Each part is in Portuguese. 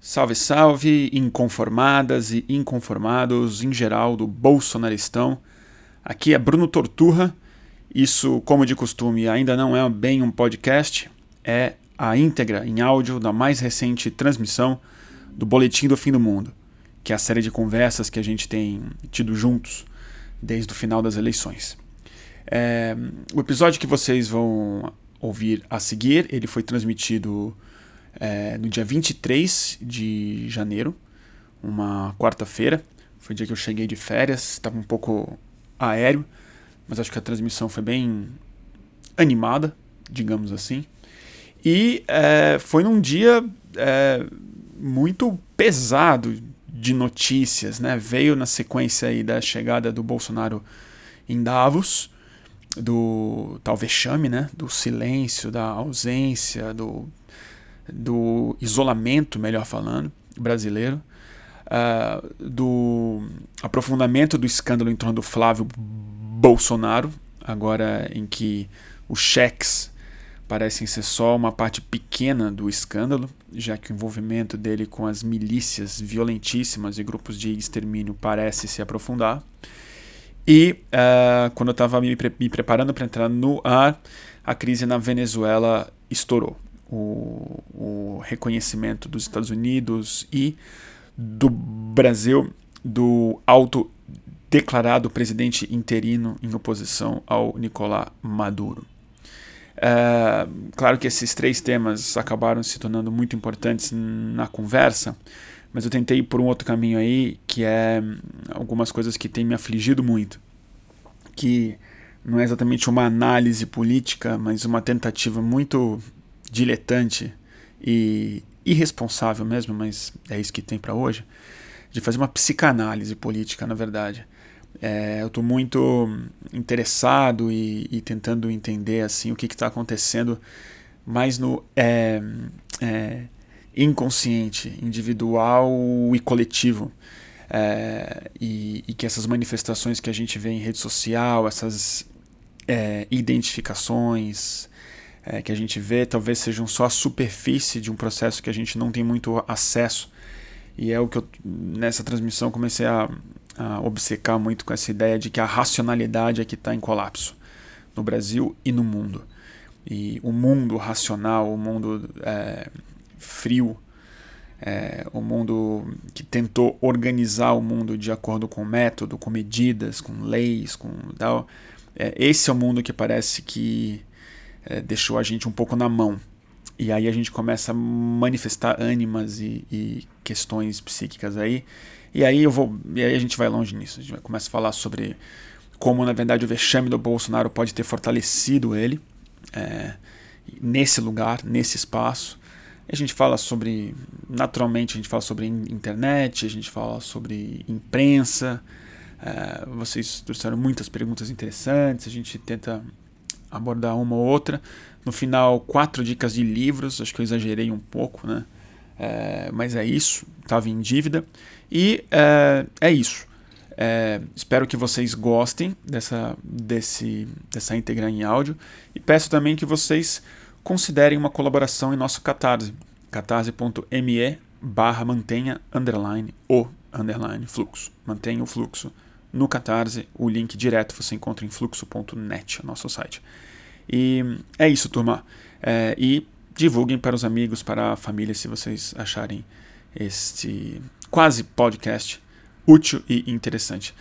Salve, salve, inconformadas e inconformados em geral do Bolsonaristão. Aqui é Bruno Torturra. Isso, como de costume, ainda não é bem um podcast, é a íntegra em áudio da mais recente transmissão do Boletim do Fim do Mundo, que é a série de conversas que a gente tem tido juntos desde o final das eleições. É, o episódio que vocês vão ouvir a seguir, ele foi transmitido é, no dia 23 de janeiro, uma quarta-feira. Foi o dia que eu cheguei de férias, estava um pouco aéreo, mas acho que a transmissão foi bem animada, digamos assim. E é, foi num dia é, muito pesado de notícias, né? Veio na sequência aí da chegada do Bolsonaro em Davos, do tal vexame, né? Do silêncio, da ausência, do do isolamento, melhor falando, brasileiro, uh, do aprofundamento do escândalo em torno do Flávio Bolsonaro, agora em que os cheques parecem ser só uma parte pequena do escândalo, já que o envolvimento dele com as milícias violentíssimas e grupos de extermínio parece se aprofundar. E uh, quando eu estava me, pre me preparando para entrar no ar, a crise na Venezuela estourou o, o reconhecimento dos Estados Unidos e do Brasil do autodeclarado presidente interino em oposição ao Nicolás Maduro. É, claro que esses três temas acabaram se tornando muito importantes na conversa, mas eu tentei ir por um outro caminho aí, que é algumas coisas que têm me afligido muito, que não é exatamente uma análise política, mas uma tentativa muito diletante e irresponsável mesmo, mas é isso que tem para hoje, de fazer uma psicanálise política, na verdade. É, eu estou muito interessado e, e, tentando entender assim o que está acontecendo mais no é, é, inconsciente, individual e coletivo. É, e, e, que essas manifestações que a gente vê em rede social, essas é, identificações, é, que a gente vê talvez sejam só a superfície de um processo que a gente não tem muito acesso. E é o que eu, nessa transmissão, comecei a, a obcecar muito com essa ideia de que a racionalidade é que está em colapso no Brasil e no mundo. E o mundo racional, o mundo é, frio, é, o mundo que tentou organizar o mundo de acordo com método, com medidas, com leis, com tal. É, esse é o mundo que parece que é, deixou a gente um pouco na mão. E aí a gente começa a manifestar ânimas e, e, questões psíquicas aí. E aí eu vou. E aí a gente vai longe nisso. A gente começa a falar sobre como, na verdade, o vexame do Bolsonaro pode ter fortalecido ele é, nesse lugar, nesse espaço. A gente fala sobre. Naturalmente, a gente fala sobre internet, a gente fala sobre imprensa. É, vocês trouxeram muitas perguntas interessantes. A gente tenta abordar uma ou outra. No final, quatro dicas de livros, acho que eu exagerei um pouco, né? É, mas é isso, estava em dívida. E é, é isso. É, espero que vocês gostem dessa, desse, dessa íntegra em áudio. E peço também que vocês considerem uma colaboração em nosso Catarse. catarse.me barra mantenha underline o underline fluxo. Mantenha o fluxo no Catarse. O link direto você encontra em fluxo.net, nosso site. E é isso, turma. É, e divulguem para os amigos, para a família, se vocês acharem este quase podcast útil e interessante.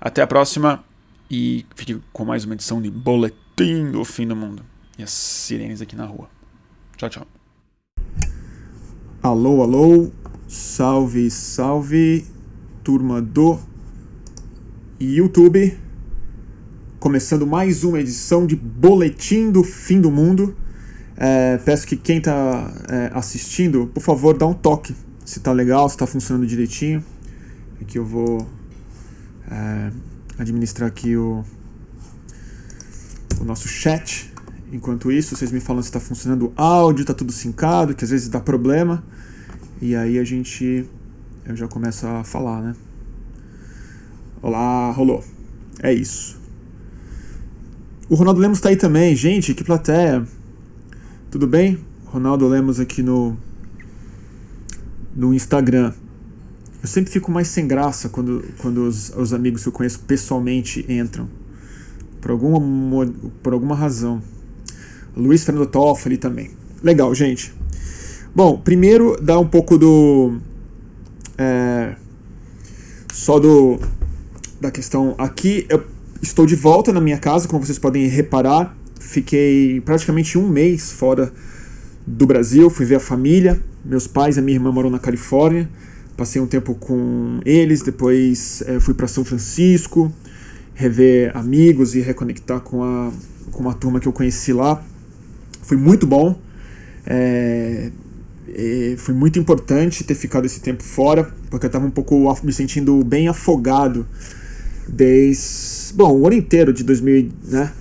Até a próxima e fique com mais uma edição de Boletim do Fim do Mundo. E as sirenes aqui na rua. Tchau, tchau. Alô, alô. Salve, salve, turma do YouTube, começando mais uma edição de Boletim do Fim do Mundo. É, peço que quem está é, assistindo, por favor, dá um toque se está legal, se está funcionando direitinho. Aqui eu vou é, administrar aqui o, o nosso chat. Enquanto isso, vocês me falam se está funcionando o áudio, está tudo sincado, que às vezes dá problema. E aí a gente eu já começo a falar, né? Olá, rolou. É isso. O Ronaldo Lemos tá aí também. Gente, que plateia. Tudo bem? Ronaldo Lemos aqui no no Instagram. Eu sempre fico mais sem graça quando, quando os, os amigos que eu conheço pessoalmente entram. Por alguma, por alguma razão. Luiz Fernando Toffoli também. Legal, gente. Bom, primeiro dá um pouco do. É, só do. Da questão aqui. Eu estou de volta na minha casa, como vocês podem reparar. Fiquei praticamente um mês fora do Brasil, fui ver a família. Meus pais a minha irmã moram na Califórnia. Passei um tempo com eles, depois é, fui para São Francisco, rever amigos e reconectar com a, com uma turma que eu conheci lá. Foi muito bom. É, foi muito importante ter ficado esse tempo fora, porque eu estava um pouco me sentindo bem afogado desde. Bom, o ano inteiro de 2000, né?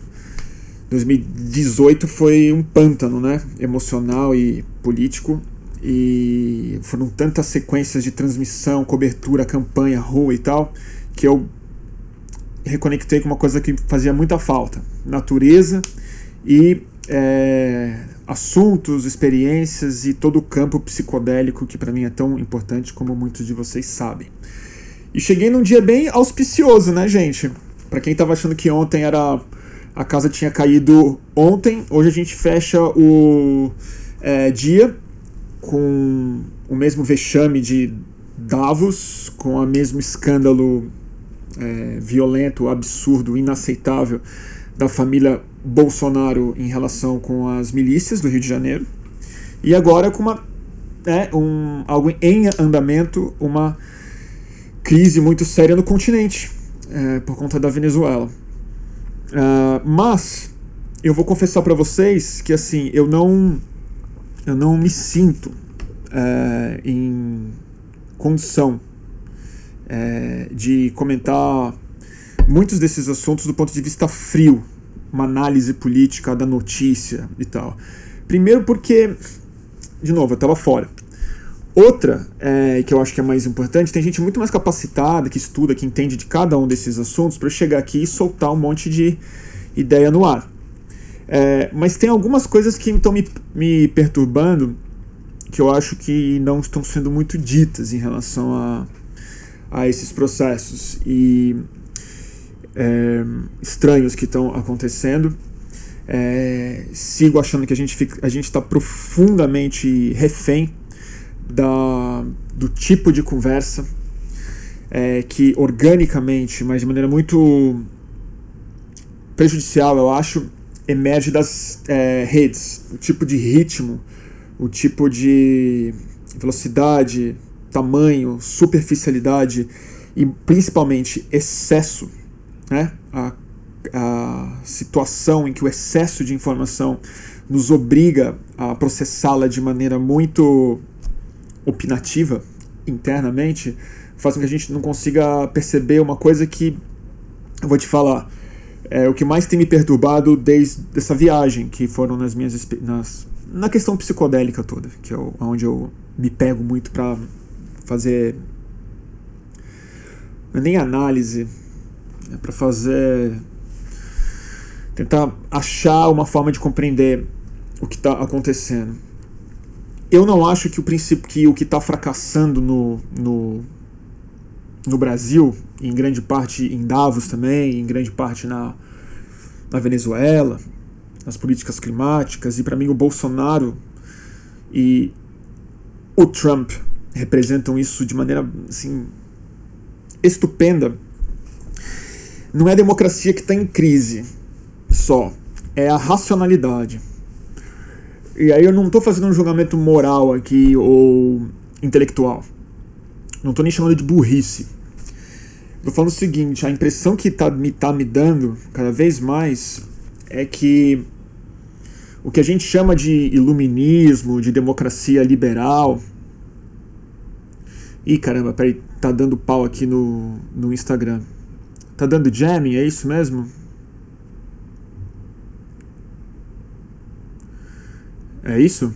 2018 foi um pântano, né? Emocional e político. E foram tantas sequências de transmissão, cobertura, campanha, rua e tal, que eu reconectei com uma coisa que fazia muita falta: natureza e é, assuntos, experiências e todo o campo psicodélico que para mim é tão importante como muitos de vocês sabem. E cheguei num dia bem auspicioso, né, gente? Para quem tava achando que ontem era a casa tinha caído ontem, hoje a gente fecha o é, dia com o mesmo vexame de Davos, com o mesmo escândalo é, violento, absurdo, inaceitável da família Bolsonaro em relação com as milícias do Rio de Janeiro. E agora com uma, é, um, algo em andamento, uma crise muito séria no continente, é, por conta da Venezuela. Uh, mas eu vou confessar para vocês que assim eu não eu não me sinto uh, em condição uh, de comentar muitos desses assuntos do ponto de vista frio, uma análise política da notícia e tal. Primeiro porque, de novo, eu estava fora. Outra, é, que eu acho que é mais importante, tem gente muito mais capacitada, que estuda, que entende de cada um desses assuntos, para chegar aqui e soltar um monte de ideia no ar. É, mas tem algumas coisas que estão me, me perturbando, que eu acho que não estão sendo muito ditas em relação a, a esses processos e é, estranhos que estão acontecendo. É, sigo achando que a gente está profundamente refém da, do tipo de conversa é, que organicamente, mas de maneira muito prejudicial, eu acho, emerge das é, redes. O tipo de ritmo, o tipo de velocidade, tamanho, superficialidade e principalmente excesso, né? A, a situação em que o excesso de informação nos obriga a processá-la de maneira muito opinativa internamente faz com que a gente não consiga perceber uma coisa que eu vou te falar é o que mais tem me perturbado desde essa viagem que foram nas minhas nas, na questão psicodélica toda que é onde eu me pego muito para fazer é nem análise é para fazer tentar achar uma forma de compreender o que está acontecendo eu não acho que o princípio que o que está fracassando no, no, no Brasil, em grande parte em Davos também, em grande parte na, na Venezuela, nas políticas climáticas, e para mim o Bolsonaro e o Trump representam isso de maneira assim estupenda. Não é a democracia que está em crise só, é a racionalidade e aí eu não estou fazendo um julgamento moral aqui ou intelectual. Não estou nem chamando de burrice. Estou falando o seguinte, a impressão que tá, me está me dando cada vez mais é que o que a gente chama de iluminismo, de democracia liberal. Ih, caramba, peraí, tá dando pau aqui no, no Instagram. Tá dando jamming, é isso mesmo? É isso?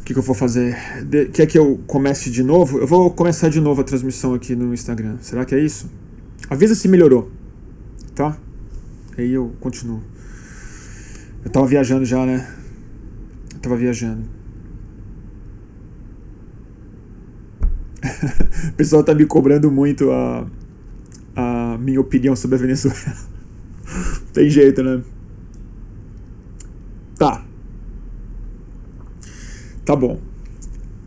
O que, que eu vou fazer? De, quer que eu comece de novo? Eu vou começar de novo a transmissão aqui no Instagram. Será que é isso? Avisa se melhorou. Tá? Aí eu continuo. Eu tava viajando já, né? Eu tava viajando. o pessoal tá me cobrando muito a, a minha opinião sobre a Venezuela. Tem jeito, né? Tá. Tá bom.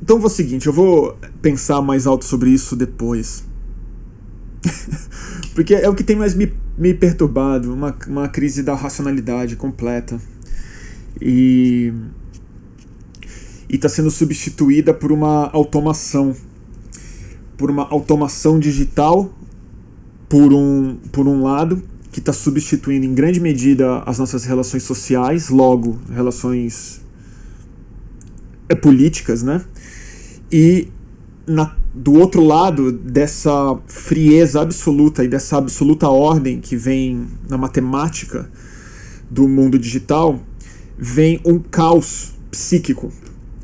Então vou o seguinte, eu vou pensar mais alto sobre isso depois. Porque é o que tem mais me, me perturbado, uma, uma crise da racionalidade completa. E está sendo substituída por uma automação. Por uma automação digital, por um, por um lado, que está substituindo em grande medida as nossas relações sociais, logo, relações políticas, né? E na, do outro lado dessa frieza absoluta e dessa absoluta ordem que vem na matemática do mundo digital, vem um caos psíquico.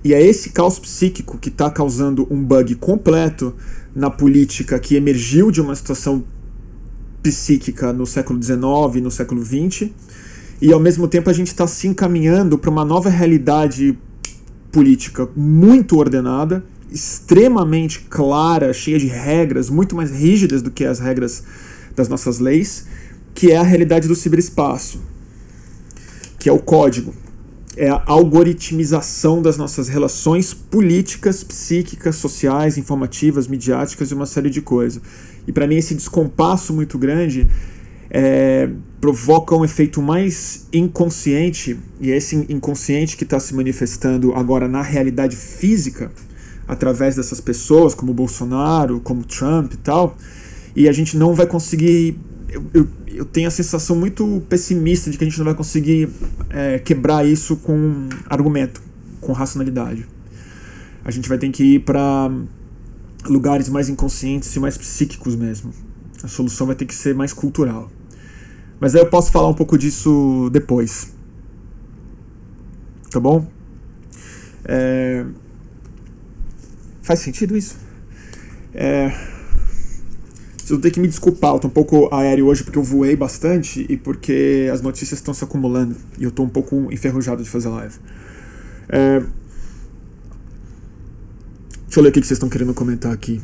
E é esse caos psíquico que está causando um bug completo na política que emergiu de uma situação psíquica no século XIX no século XX. E ao mesmo tempo a gente está se encaminhando para uma nova realidade política muito ordenada, extremamente clara, cheia de regras, muito mais rígidas do que as regras das nossas leis, que é a realidade do ciberespaço, que é o código, é a algoritmização das nossas relações políticas, psíquicas, sociais, informativas, midiáticas e uma série de coisas. E para mim esse descompasso muito grande é, provoca um efeito mais inconsciente, e é esse inconsciente que está se manifestando agora na realidade física, através dessas pessoas, como Bolsonaro, como Trump e tal, e a gente não vai conseguir. Eu, eu, eu tenho a sensação muito pessimista de que a gente não vai conseguir é, quebrar isso com argumento, com racionalidade. A gente vai ter que ir para lugares mais inconscientes e mais psíquicos mesmo. A solução vai ter que ser mais cultural. Mas aí eu posso falar um pouco disso depois. Tá bom? É... Faz sentido isso? É... Vocês vão ter que me desculpar, eu tô um pouco aéreo hoje porque eu voei bastante e porque as notícias estão se acumulando e eu tô um pouco enferrujado de fazer live. É... Deixa eu ler o que vocês estão querendo comentar aqui.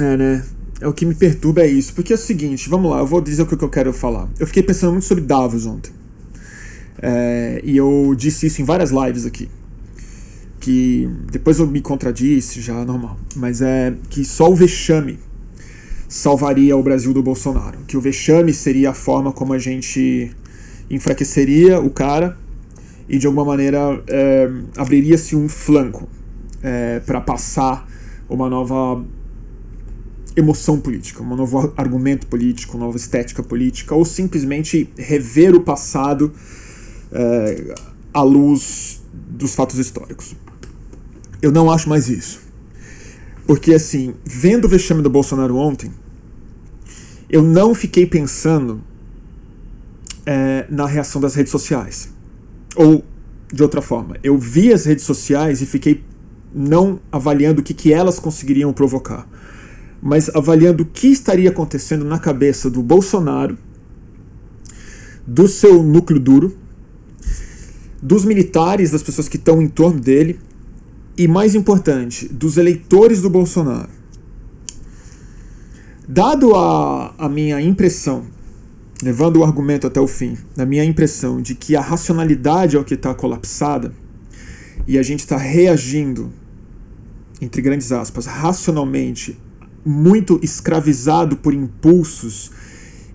É, né? É o que me perturba é isso. Porque é o seguinte, vamos lá, eu vou dizer o que eu quero falar. Eu fiquei pensando muito sobre Davos ontem. É, e eu disse isso em várias lives aqui. Que depois eu me contradisse, já normal. Mas é que só o vexame salvaria o Brasil do Bolsonaro. Que o vexame seria a forma como a gente enfraqueceria o cara e de alguma maneira é, abriria-se um flanco é, para passar uma nova emoção política, um novo argumento político, uma nova estética política, ou simplesmente rever o passado é, à luz dos fatos históricos. Eu não acho mais isso. Porque, assim, vendo o vexame do Bolsonaro ontem, eu não fiquei pensando é, na reação das redes sociais. Ou, de outra forma, eu vi as redes sociais e fiquei não avaliando o que, que elas conseguiriam provocar mas avaliando o que estaria acontecendo na cabeça do Bolsonaro, do seu núcleo duro, dos militares, das pessoas que estão em torno dele, e mais importante, dos eleitores do Bolsonaro. Dado a, a minha impressão, levando o argumento até o fim, a minha impressão de que a racionalidade é o que está colapsada e a gente está reagindo, entre grandes aspas, racionalmente muito escravizado por impulsos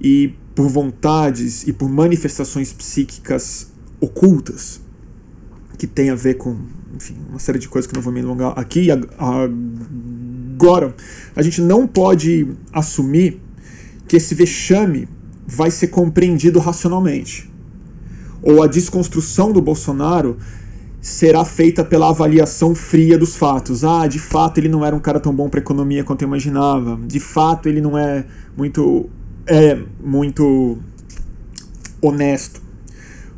e por vontades e por manifestações psíquicas ocultas que tem a ver com enfim, uma série de coisas que não vou me alongar aqui agora. A gente não pode assumir que esse vexame vai ser compreendido racionalmente. Ou a desconstrução do Bolsonaro será feita pela avaliação fria dos fatos. Ah, de fato ele não era um cara tão bom para economia quanto eu imaginava. De fato ele não é muito é muito honesto.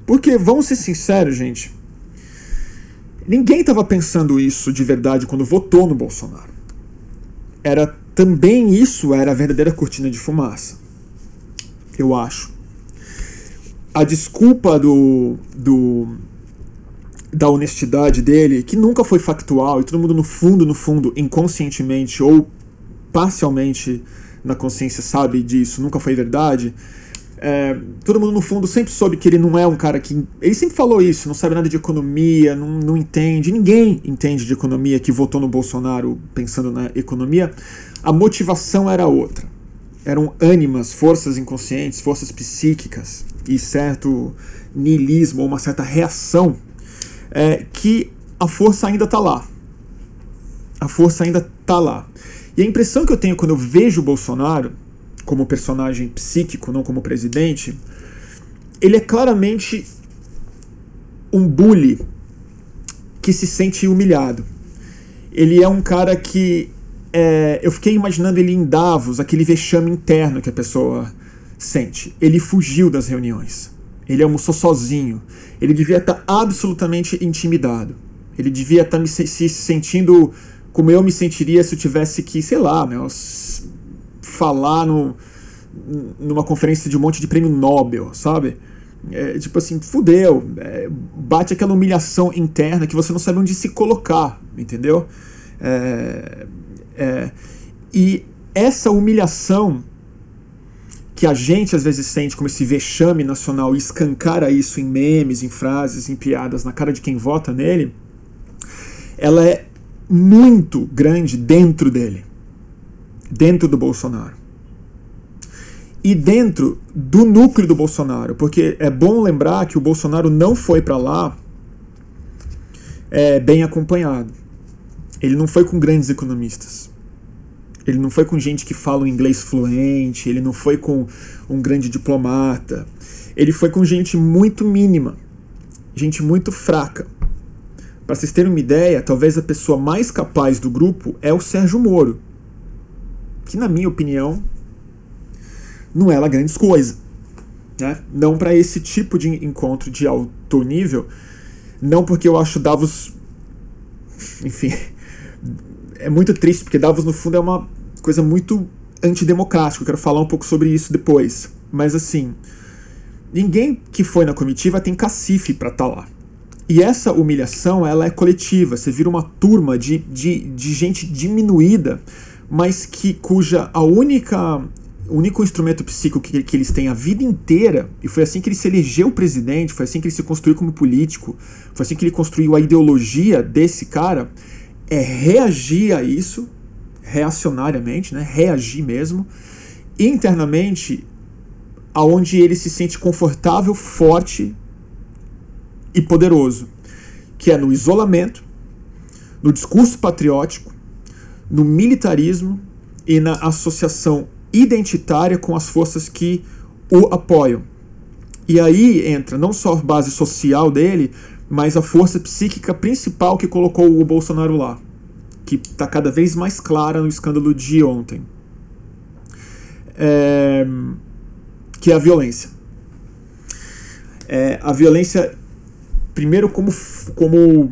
Porque vamos ser sinceros, gente. Ninguém estava pensando isso de verdade quando votou no Bolsonaro. Era também isso era a verdadeira cortina de fumaça. Eu acho. A desculpa do, do da honestidade dele, que nunca foi factual, e todo mundo no fundo, no fundo, inconscientemente ou parcialmente na consciência sabe disso, nunca foi verdade. É, todo mundo no fundo sempre soube que ele não é um cara que. Ele sempre falou isso, não sabe nada de economia, não, não entende. Ninguém entende de economia que votou no Bolsonaro pensando na economia. A motivação era outra. Eram ânimas, forças inconscientes, forças psíquicas e certo niilismo uma certa reação é, que a força ainda está lá. A força ainda está lá. E a impressão que eu tenho quando eu vejo o Bolsonaro como personagem psíquico, não como presidente, ele é claramente um bully que se sente humilhado. Ele é um cara que. É, eu fiquei imaginando ele em Davos, aquele vexame interno que a pessoa sente. Ele fugiu das reuniões. Ele almoçou sozinho. Ele devia estar absolutamente intimidado. Ele devia estar se, se sentindo como eu me sentiria se eu tivesse que, sei lá, né, falar no, numa conferência de um monte de prêmio Nobel, sabe? É, tipo assim, fudeu. É, bate aquela humilhação interna que você não sabe onde se colocar, entendeu? É, é e essa humilhação que a gente às vezes sente como esse vexame nacional e escancara isso em memes, em frases, em piadas na cara de quem vota nele, ela é muito grande dentro dele, dentro do Bolsonaro. E dentro do núcleo do Bolsonaro, porque é bom lembrar que o Bolsonaro não foi para lá é, bem acompanhado. Ele não foi com grandes economistas. Ele não foi com gente que fala um inglês fluente, ele não foi com um grande diplomata. Ele foi com gente muito mínima, gente muito fraca. Para vocês terem uma ideia, talvez a pessoa mais capaz do grupo é o Sérgio Moro, que, na minha opinião, não é lá grandes coisa. Né? Não para esse tipo de encontro de alto nível, não porque eu acho Davos. Enfim, é muito triste, porque Davos, no fundo, é uma coisa muito antidemocrática. Eu quero falar um pouco sobre isso depois. Mas, assim, ninguém que foi na comitiva tem cacife para estar tá lá. E essa humilhação, ela é coletiva. Você vira uma turma de, de, de gente diminuída, mas que cuja a única o único instrumento psíquico que, que, eles têm a vida inteira, e foi assim que ele se elegeu presidente, foi assim que ele se construiu como político, foi assim que ele construiu a ideologia desse cara, é reagir a isso, reacionariamente, né? reagir mesmo, internamente, aonde ele se sente confortável, forte e poderoso, que é no isolamento, no discurso patriótico, no militarismo e na associação identitária com as forças que o apoiam. E aí entra não só a base social dele, mas a força psíquica principal que colocou o Bolsonaro lá, que está cada vez mais clara no escândalo de ontem, é, que é a violência. É, a violência, primeiro como, como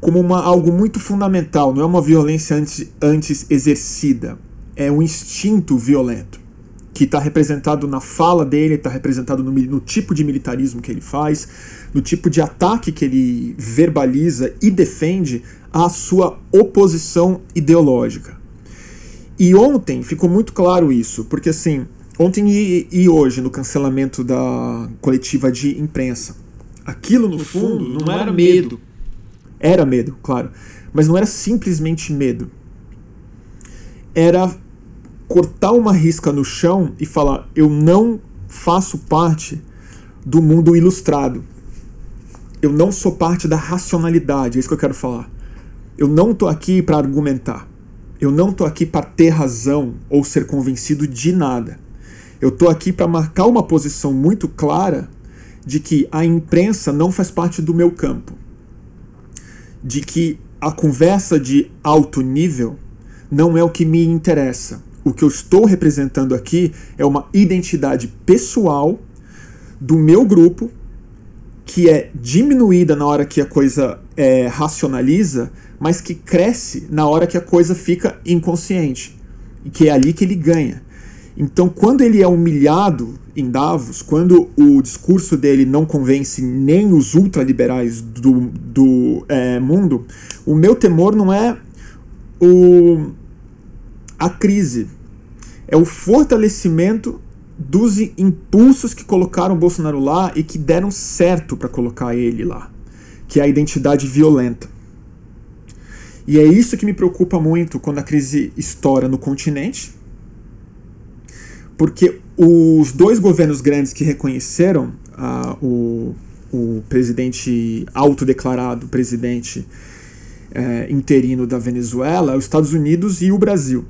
como uma, algo muito fundamental, não é uma violência antes, antes exercida, é um instinto violento que está representado na fala dele, está representado no, no, tipo de militarismo que ele faz, no tipo de ataque que ele verbaliza e defende à sua oposição ideológica. E ontem ficou muito claro isso, porque assim, ontem e, e hoje, no cancelamento da coletiva de imprensa, aquilo no, no fundo, fundo, não, era medo era medo, claro. Mas não era simplesmente medo. Era cortar uma risca no chão e falar: eu não faço parte do mundo ilustrado. Eu não sou parte da racionalidade, é isso que eu quero falar. Eu não estou aqui para argumentar. Eu não estou aqui para ter razão ou ser convencido de nada. Eu estou aqui para marcar uma posição muito clara de que a imprensa não faz parte do meu campo de que a conversa de alto nível não é o que me interessa. O que eu estou representando aqui é uma identidade pessoal do meu grupo que é diminuída na hora que a coisa é, racionaliza, mas que cresce na hora que a coisa fica inconsciente. E que é ali que ele ganha. Então, quando ele é humilhado em Davos, quando o discurso dele não convence nem os ultraliberais do, do é, mundo, o meu temor não é o, a crise, é o fortalecimento dos impulsos que colocaram Bolsonaro lá e que deram certo para colocar ele lá, que é a identidade violenta. E é isso que me preocupa muito quando a crise estoura no continente, porque os dois governos grandes que reconheceram uh, o, o presidente autodeclarado presidente uh, interino da Venezuela, os Estados Unidos e o Brasil.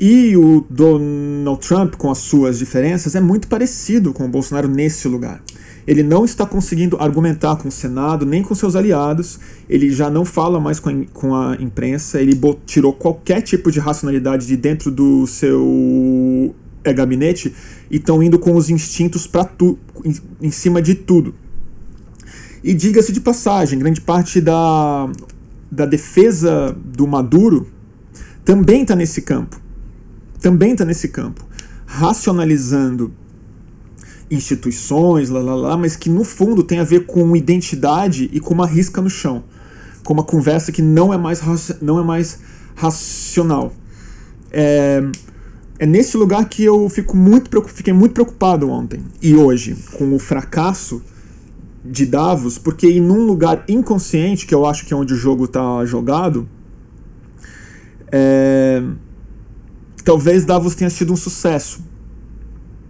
E o Donald Trump, com as suas diferenças, é muito parecido com o Bolsonaro nesse lugar. Ele não está conseguindo argumentar com o Senado, nem com seus aliados, ele já não fala mais com a, com a imprensa, ele tirou qualquer tipo de racionalidade de dentro do seu é, gabinete e estão indo com os instintos para tu, em, em cima de tudo. E diga-se de passagem, grande parte da, da defesa do Maduro também está nesse campo. Também está nesse campo. Racionalizando instituições, lá, lá, lá, mas que no fundo tem a ver com identidade e com uma risca no chão. Com uma conversa que não é mais, não é mais racional. É, é nesse lugar que eu fico muito, fiquei muito preocupado ontem e hoje com o fracasso de Davos, porque em um lugar inconsciente, que eu acho que é onde o jogo está jogado, é, talvez Davos tenha sido um sucesso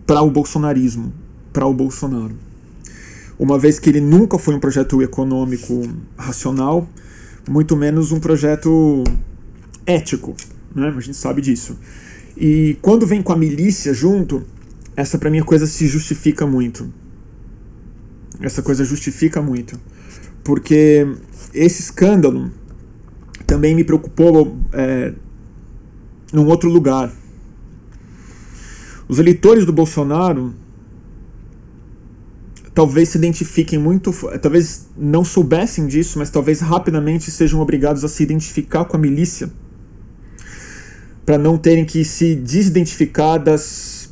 para o bolsonarismo, para o Bolsonaro. Uma vez que ele nunca foi um projeto econômico racional, muito menos um projeto ético, né? a gente sabe disso. E quando vem com a milícia junto, essa para mim a coisa se justifica muito. Essa coisa justifica muito. Porque esse escândalo também me preocupou é, num outro lugar. Os eleitores do Bolsonaro talvez se identifiquem muito, talvez não soubessem disso, mas talvez rapidamente sejam obrigados a se identificar com a milícia para não terem que se desidentificar das,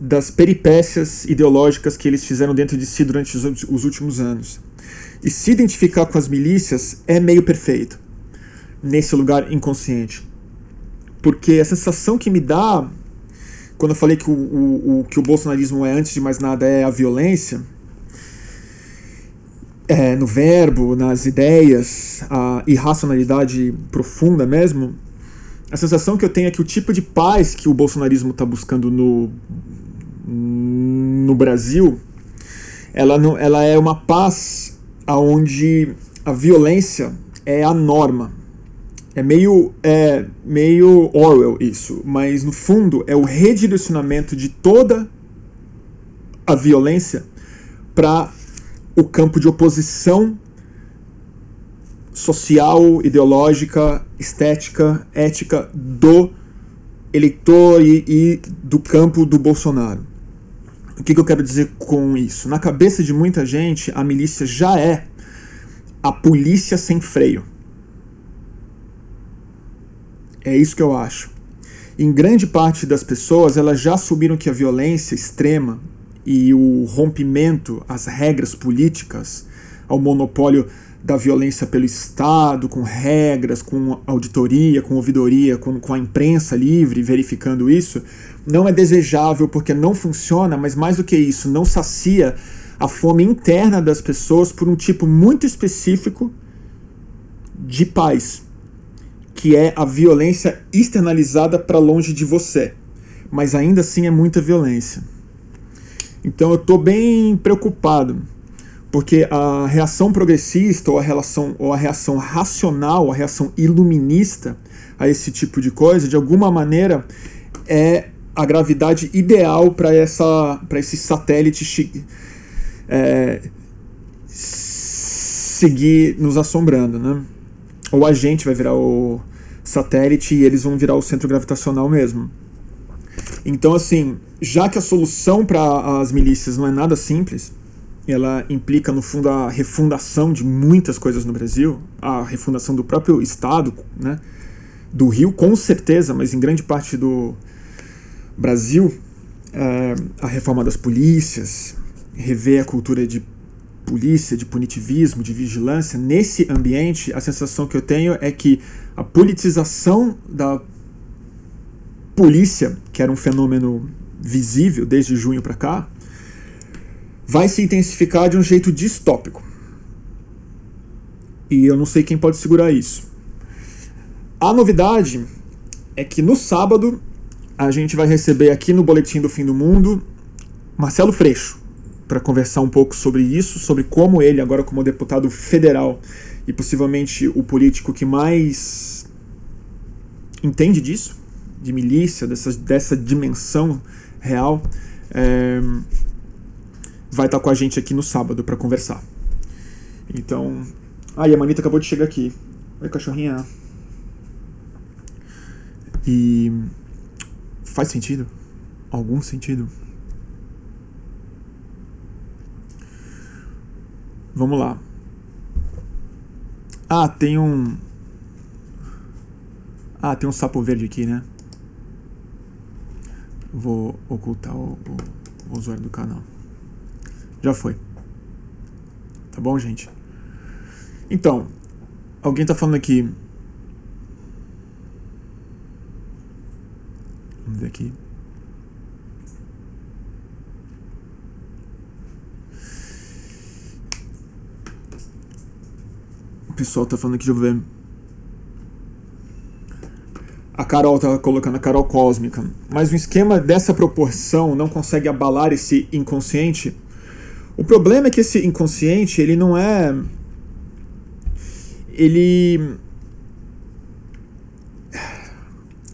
das peripécias ideológicas que eles fizeram dentro de si durante os, os últimos anos. E se identificar com as milícias é meio perfeito nesse lugar inconsciente. Porque a sensação que me dá quando eu falei que o, o, o, que o bolsonarismo é, antes de mais nada, é a violência, é, no verbo, nas ideias, a irracionalidade profunda mesmo, a sensação que eu tenho é que o tipo de paz que o bolsonarismo está buscando no, no Brasil, ela, não, ela é uma paz onde a violência é a norma. É meio, é meio Orwell isso, mas no fundo é o redirecionamento de toda a violência para o campo de oposição social, ideológica, estética, ética do eleitor e, e do campo do Bolsonaro. O que, que eu quero dizer com isso? Na cabeça de muita gente, a milícia já é a polícia sem freio. É isso que eu acho. Em grande parte das pessoas, elas já assumiram que a violência extrema e o rompimento às regras políticas, ao monopólio da violência pelo Estado, com regras, com auditoria, com ouvidoria, com, com a imprensa livre verificando isso, não é desejável porque não funciona, mas mais do que isso, não sacia a fome interna das pessoas por um tipo muito específico de paz que é a violência externalizada para longe de você. Mas ainda assim é muita violência. Então eu estou bem preocupado, porque a reação progressista ou a, relação, ou a reação racional, a reação iluminista a esse tipo de coisa, de alguma maneira é a gravidade ideal para esse satélite é, seguir nos assombrando, né? Ou a gente vai virar o, satélite e eles vão virar o centro gravitacional mesmo. Então, assim, já que a solução para as milícias não é nada simples, ela implica, no fundo, a refundação de muitas coisas no Brasil, a refundação do próprio Estado, né? do Rio, com certeza, mas em grande parte do, Brasil, é, a reforma das polícias, rever a cultura de polícia, de punitivismo, de vigilância, nesse ambiente, a sensação que eu tenho é que a politização da polícia, que era um fenômeno visível desde junho para cá, vai se intensificar de um jeito distópico. E eu não sei quem pode segurar isso. A novidade é que no sábado a gente vai receber aqui no Boletim do Fim do Mundo Marcelo Freixo para conversar um pouco sobre isso, sobre como ele, agora como deputado federal e possivelmente o político que mais entende disso, de milícia, dessa, dessa dimensão real, é, vai estar com a gente aqui no sábado para conversar. Então. Ah, e a Manita acabou de chegar aqui. Oi, cachorrinha. E. Faz sentido? Algum sentido? Vamos lá. Ah, tem um. Ah, tem um sapo verde aqui, né? Vou ocultar o, o, o usuário do canal. Já foi. Tá bom, gente? Então, alguém tá falando aqui. Vamos ver aqui. Pessoal tá falando aqui, eu ver. A Carol tá colocando a Carol cósmica. Mas um esquema dessa proporção não consegue abalar esse inconsciente o problema é que esse inconsciente, ele não é. Ele.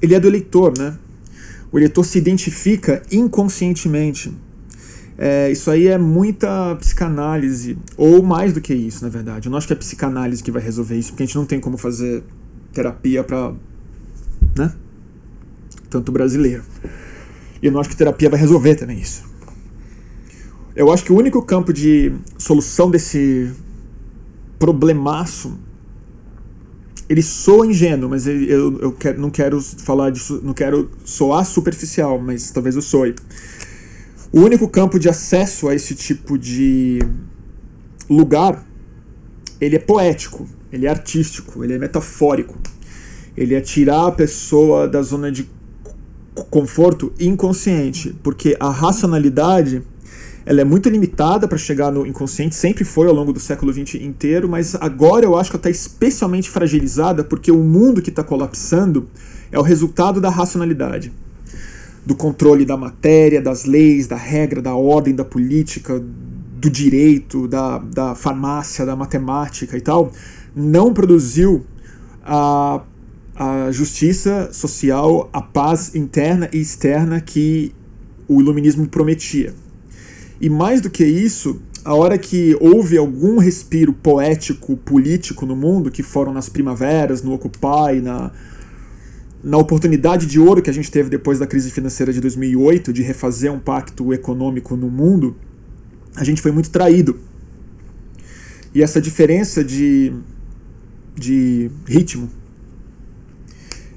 Ele é do eleitor, né? O eleitor se identifica inconscientemente. É, isso aí é muita psicanálise, ou mais do que isso, na verdade. Eu não acho que é psicanálise que vai resolver isso, porque a gente não tem como fazer terapia para. né? Tanto brasileiro. E eu não acho que terapia vai resolver também isso. Eu acho que o único campo de solução desse problemaço ele soa ingênuo, mas eu, eu não quero falar disso, não quero soar superficial, mas talvez eu soe. O único campo de acesso a esse tipo de lugar, ele é poético, ele é artístico, ele é metafórico. Ele é tirar a pessoa da zona de conforto inconsciente, porque a racionalidade ela é muito limitada para chegar no inconsciente, sempre foi ao longo do século XX inteiro, mas agora eu acho que ela está especialmente fragilizada porque o mundo que está colapsando é o resultado da racionalidade, do controle da matéria, das leis, da regra, da ordem, da política, do direito, da, da farmácia, da matemática e tal, não produziu a, a justiça social, a paz interna e externa que o iluminismo prometia. E mais do que isso, a hora que houve algum respiro poético, político no mundo, que foram nas primaveras, no Occupy, na, na oportunidade de ouro que a gente teve depois da crise financeira de 2008, de refazer um pacto econômico no mundo, a gente foi muito traído. E essa diferença de, de ritmo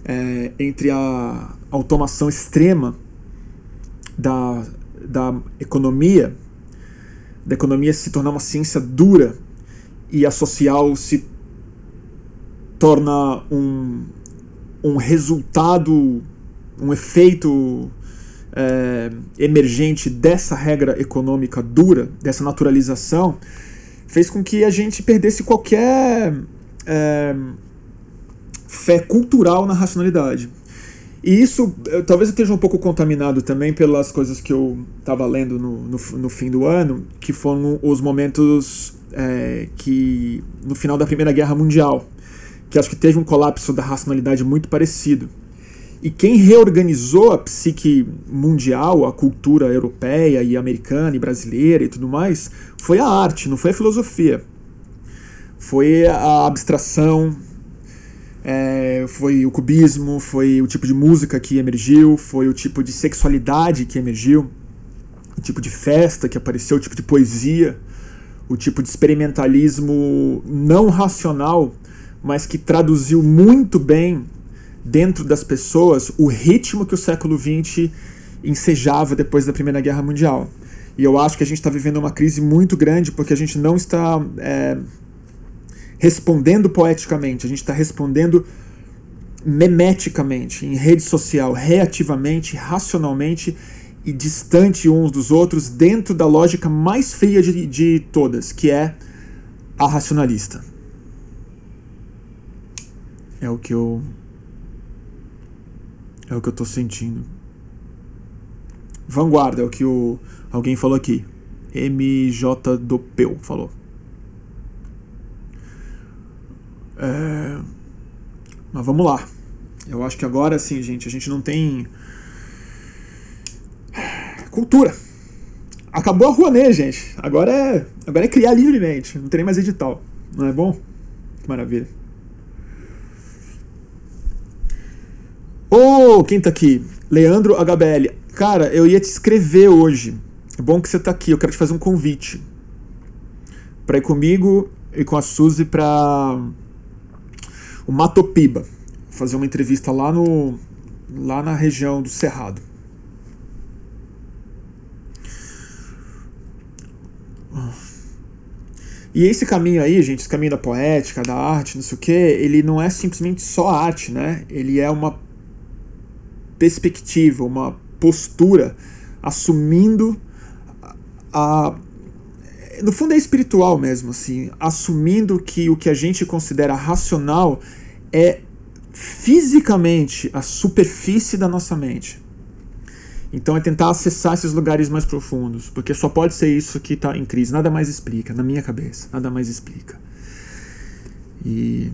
é, entre a automação extrema da da economia, da economia se tornar uma ciência dura e a social se torna um, um resultado, um efeito é, emergente dessa regra econômica dura, dessa naturalização, fez com que a gente perdesse qualquer é, fé cultural na racionalidade. E isso talvez esteja um pouco contaminado também pelas coisas que eu estava lendo no, no, no, fim do ano, que foram os momentos é, que no final da Primeira Guerra Mundial, que acho que teve um colapso da racionalidade muito parecido. E quem reorganizou a psique mundial, a cultura europeia e americana e brasileira e tudo mais, foi a arte, não foi a filosofia. Foi a abstração, é, foi o cubismo, foi o tipo de música que emergiu, foi o tipo de sexualidade que emergiu, o tipo de festa que apareceu, o tipo de poesia, o tipo de experimentalismo não racional, mas que traduziu muito bem dentro das pessoas o ritmo que o século XX ensejava depois da Primeira Guerra Mundial. E eu acho que a gente está vivendo uma crise muito grande porque a gente não está é, respondendo poeticamente, a gente está respondendo memeticamente, em rede social, reativamente, racionalmente e distante uns dos outros, dentro da lógica mais fria de, de todas, que é a racionalista. É o que eu. É o que eu tô sentindo. Vanguarda, é o que o, alguém falou aqui. MJ Dopeu falou. É, mas vamos lá. Eu acho que agora sim, gente, a gente não tem cultura. Acabou a Rouanet, gente. Agora é, agora é criar livremente. Não tem nem mais edital. Não é bom? Que maravilha. Quem tá aqui? Leandro HBL. Cara, eu ia te escrever hoje. É bom que você tá aqui. Eu quero te fazer um convite. Pra ir comigo e com a Suzy pra o Matopiba. Fazer uma entrevista lá no lá na região do Cerrado. E esse caminho aí, gente, esse caminho da poética, da arte, não sei o que, ele não é simplesmente só arte, né? Ele é uma perspectiva, uma postura assumindo a, no fundo é espiritual mesmo, assim, assumindo que o que a gente considera racional é fisicamente a superfície da nossa mente. Então é tentar acessar esses lugares mais profundos, porque só pode ser isso que está em crise. Nada mais explica, na minha cabeça, nada mais explica. E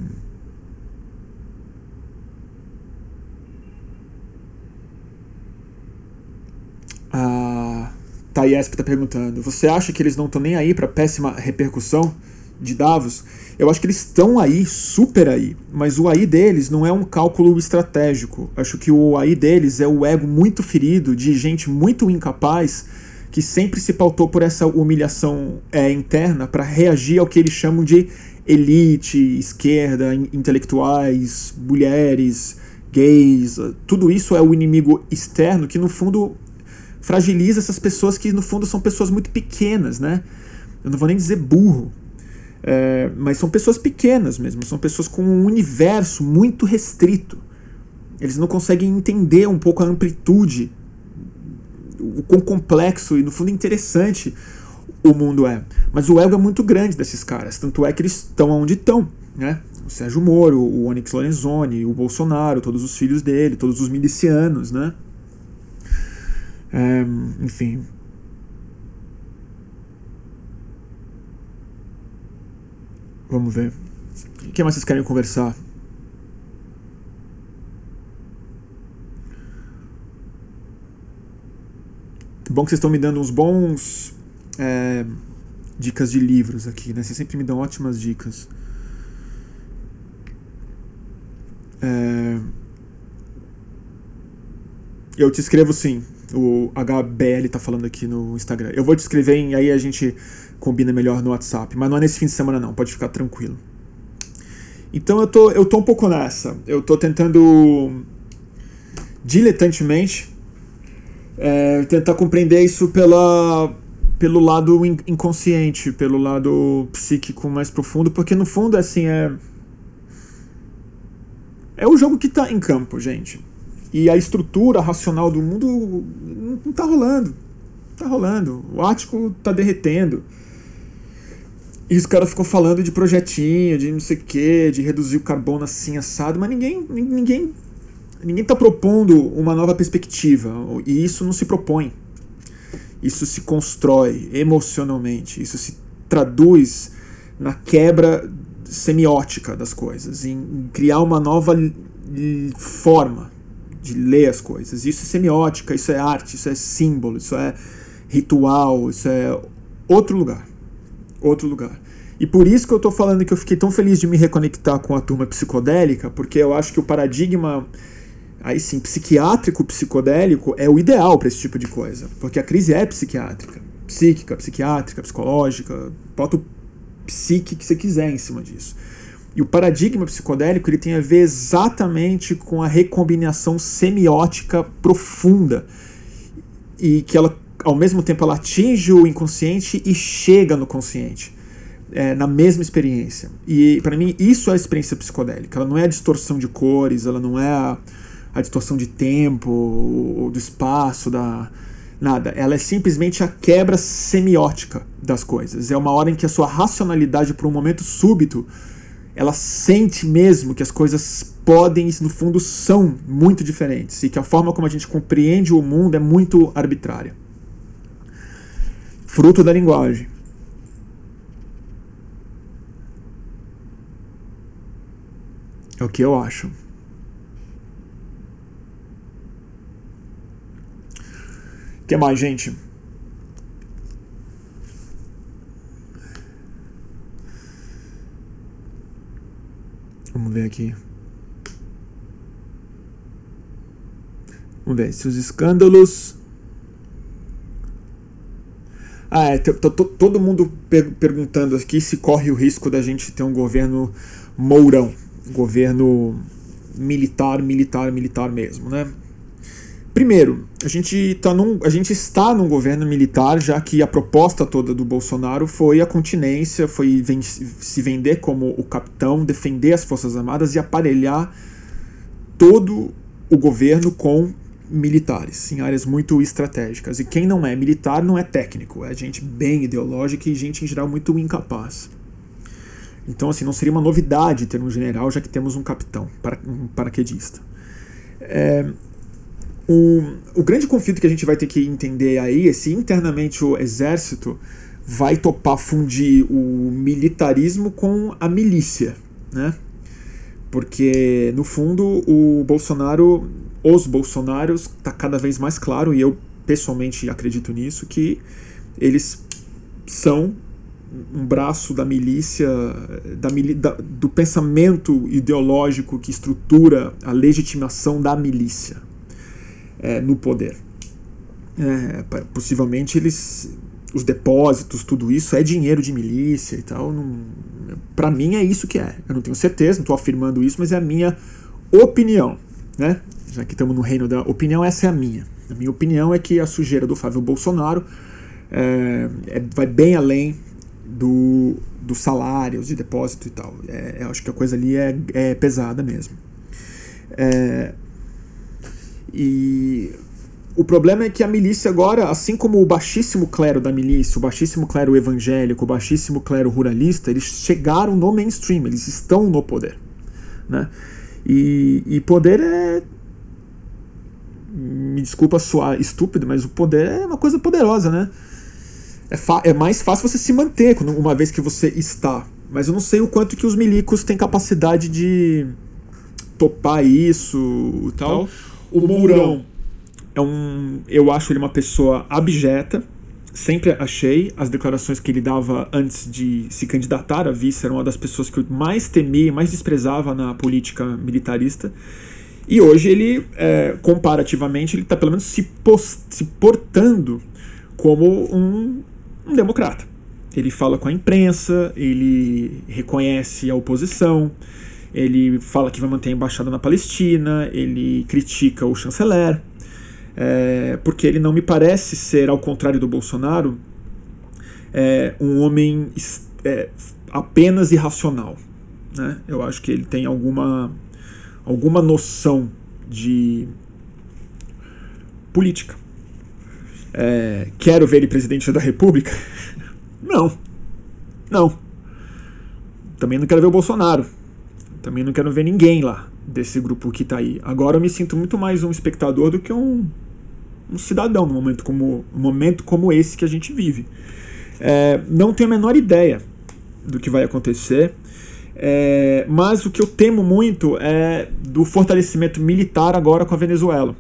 a Tayesp está perguntando: você acha que eles não estão nem aí para péssima repercussão de Davos? Eu acho que eles estão aí, super aí, mas o aí deles não é um cálculo estratégico. Acho que o aí deles é o ego muito ferido de gente muito incapaz que sempre se pautou por essa humilhação é, interna para reagir ao que eles chamam de elite, esquerda, intelectuais, mulheres, gays. Tudo isso é o inimigo externo que no fundo fragiliza essas pessoas que no fundo são pessoas muito pequenas, né? Eu não vou nem dizer burro, é, mas são pessoas pequenas mesmo, são pessoas com um universo muito restrito. Eles não conseguem entender um pouco a amplitude, o quão complexo e, no fundo, interessante o mundo é. Mas o ego é muito grande desses caras, tanto é que eles estão onde estão. Né? O Sérgio Moro, o Onyx Lorenzoni, o Bolsonaro, todos os filhos dele, todos os milicianos, né? É, enfim, Vamos ver. O que mais vocês querem conversar? Bom que vocês estão me dando uns bons é, dicas de livros aqui, né? Vocês sempre me dão ótimas dicas. É, eu te escrevo sim. O HBL tá falando aqui no Instagram. Eu vou te escrever e aí a gente combina melhor no WhatsApp. Mas não é nesse fim de semana não, pode ficar tranquilo. Então eu tô, eu tô um pouco nessa. Eu tô tentando diletantemente é, tentar compreender isso pela, pelo lado inconsciente, pelo lado psíquico mais profundo, porque no fundo assim é é o jogo que tá em campo, gente. E a estrutura racional do mundo não tá rolando. Tá rolando. O ático tá derretendo. E os caras ficam falando de projetinho, de não sei o que, de reduzir o carbono assim assado, mas ninguém, ninguém, ninguém tá propondo uma nova perspectiva. E isso não se propõe. Isso se constrói emocionalmente. Isso se traduz na quebra semiótica das coisas, em criar uma nova forma de ler as coisas. Isso é semiótica, isso é arte, isso é símbolo, isso é ritual, isso é outro lugar outro lugar. E por isso que eu estou falando que eu fiquei tão feliz de me reconectar com a turma psicodélica, porque eu acho que o paradigma aí sim, psiquiátrico psicodélico é o ideal para esse tipo de coisa, porque a crise é psiquiátrica, psíquica, psiquiátrica, psicológica, bota o psique que você quiser em cima disso. E o paradigma psicodélico ele tem a ver exatamente com a recombinação semiótica profunda e que ela ao mesmo tempo ela atinge o inconsciente e chega no consciente. É, na mesma experiência. E para mim isso é a experiência psicodélica. Ela não é a distorção de cores, ela não é a, a distorção de tempo, ou do espaço, da nada. Ela é simplesmente a quebra semiótica das coisas. É uma hora em que a sua racionalidade, por um momento súbito, ela sente mesmo que as coisas podem, no fundo, são muito diferentes e que a forma como a gente compreende o mundo é muito arbitrária. Fruto da linguagem. É o que eu acho. O que mais, gente? Vamos ver aqui. Vamos ver se os escândalos. Ah, é, todo mundo per perguntando aqui se corre o risco da gente ter um governo mourão. Governo militar, militar, militar mesmo, né? Primeiro, a gente, tá num, a gente está num governo militar, já que a proposta toda do Bolsonaro foi a continência, foi ven se vender como o capitão, defender as Forças Armadas e aparelhar todo o governo com militares, em áreas muito estratégicas. E quem não é militar não é técnico, é gente bem ideológica e gente em geral muito incapaz. Então, assim, não seria uma novidade ter um general, já que temos um capitão, um paraquedista. É, o, o grande conflito que a gente vai ter que entender aí é se internamente o exército vai topar fundir o militarismo com a milícia, né? Porque, no fundo, o Bolsonaro, os Bolsonaros, tá cada vez mais claro, e eu pessoalmente acredito nisso, que eles são um braço da milícia, da, da, do pensamento ideológico que estrutura a legitimação da milícia é, no poder. É, possivelmente eles os depósitos, tudo isso é dinheiro de milícia e tal. Para mim é isso que é. Eu não tenho certeza, não estou afirmando isso, mas é a minha opinião, né? Já que estamos no reino da opinião, essa é a minha. A minha opinião é que a sujeira do Flávio Bolsonaro é, é, vai bem além do, dos salários de depósito e tal. É, eu acho que a coisa ali é, é pesada mesmo. É, e o problema é que a milícia agora, assim como o baixíssimo clero da milícia, o baixíssimo clero evangélico, o baixíssimo clero ruralista, eles chegaram no mainstream, eles estão no poder. Né? E, e poder é. Me desculpa soar estúpido, mas o poder é uma coisa poderosa, né? É, é mais fácil você se manter uma vez que você está. Mas eu não sei o quanto que os milicos têm capacidade de topar isso e tal. O Mourão é um. Eu acho ele uma pessoa abjeta. Sempre achei. As declarações que ele dava antes de se candidatar a vice eram uma das pessoas que eu mais temia, mais desprezava na política militarista. E hoje ele, é, comparativamente, ele está pelo menos se, post, se portando como um, um democrata. Ele fala com a imprensa, ele reconhece a oposição, ele fala que vai manter a embaixada na Palestina, ele critica o chanceler, é, porque ele não me parece ser, ao contrário do Bolsonaro, é, um homem é, apenas irracional. Né? Eu acho que ele tem alguma, alguma noção de política. É, quero ver ele presidente da República? Não. Não. Também não quero ver o Bolsonaro. Também não quero ver ninguém lá desse grupo que está aí. Agora eu me sinto muito mais um espectador do que um, um cidadão no momento como, um momento como esse que a gente vive. É, não tenho a menor ideia do que vai acontecer. É, mas o que eu temo muito é do fortalecimento militar agora com a Venezuela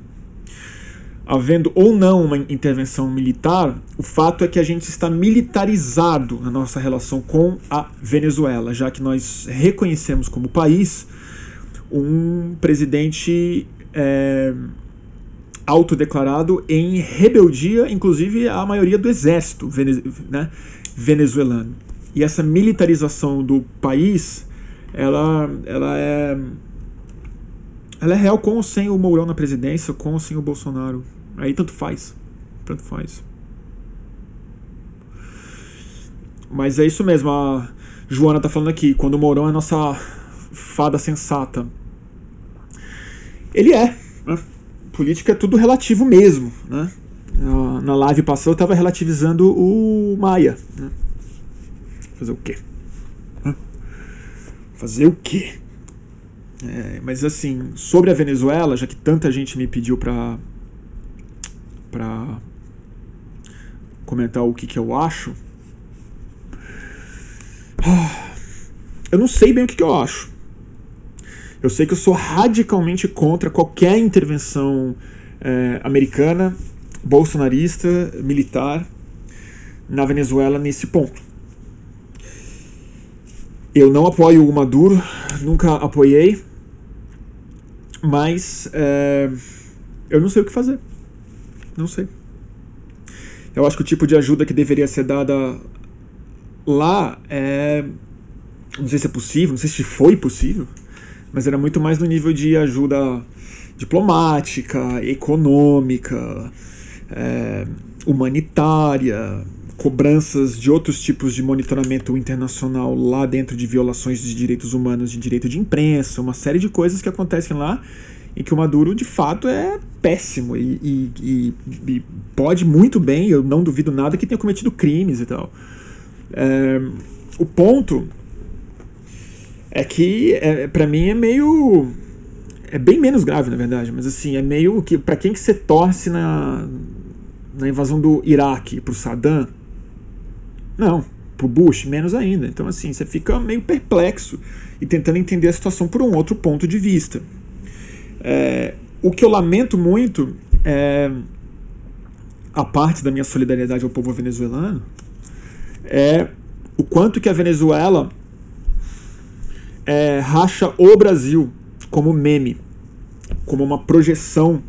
havendo ou não uma intervenção militar, o fato é que a gente está militarizado na nossa relação com a Venezuela, já que nós reconhecemos como país um presidente é, autodeclarado em rebeldia, inclusive a maioria do exército né, venezuelano. E essa militarização do país, ela, ela é ela é real com ou sem o Mourão na presidência, com ou sem o Bolsonaro. Aí tanto faz. tanto faz. Mas é isso mesmo, a Joana tá falando aqui, quando o Mourão é nossa fada sensata. Ele é, né? Política é tudo relativo mesmo, né? Na live passada eu estava relativizando o Maia. Né? Fazer o quê? Fazer o quê? É, mas assim, sobre a Venezuela, já que tanta gente me pediu para para comentar o que, que eu acho, eu não sei bem o que, que eu acho. Eu sei que eu sou radicalmente contra qualquer intervenção é, americana, bolsonarista, militar na Venezuela nesse ponto. Eu não apoio o Maduro, nunca apoiei, mas é, eu não sei o que fazer. Não sei. Eu acho que o tipo de ajuda que deveria ser dada lá é. Não sei se é possível, não sei se foi possível, mas era muito mais no nível de ajuda diplomática, econômica, é, humanitária, cobranças de outros tipos de monitoramento internacional lá dentro de violações de direitos humanos, de direito de imprensa, uma série de coisas que acontecem lá em que o Maduro de fato é péssimo e, e, e, e pode muito bem, eu não duvido nada que tenha cometido crimes e tal. É, o ponto é que é, para mim é meio é bem menos grave na verdade, mas assim é meio que para quem que você torce na na invasão do Iraque pro Saddam não, pro Bush, menos ainda. Então, assim, você fica meio perplexo e tentando entender a situação por um outro ponto de vista. É, o que eu lamento muito é a parte da minha solidariedade ao povo venezuelano é o quanto que a Venezuela é, racha o Brasil como meme, como uma projeção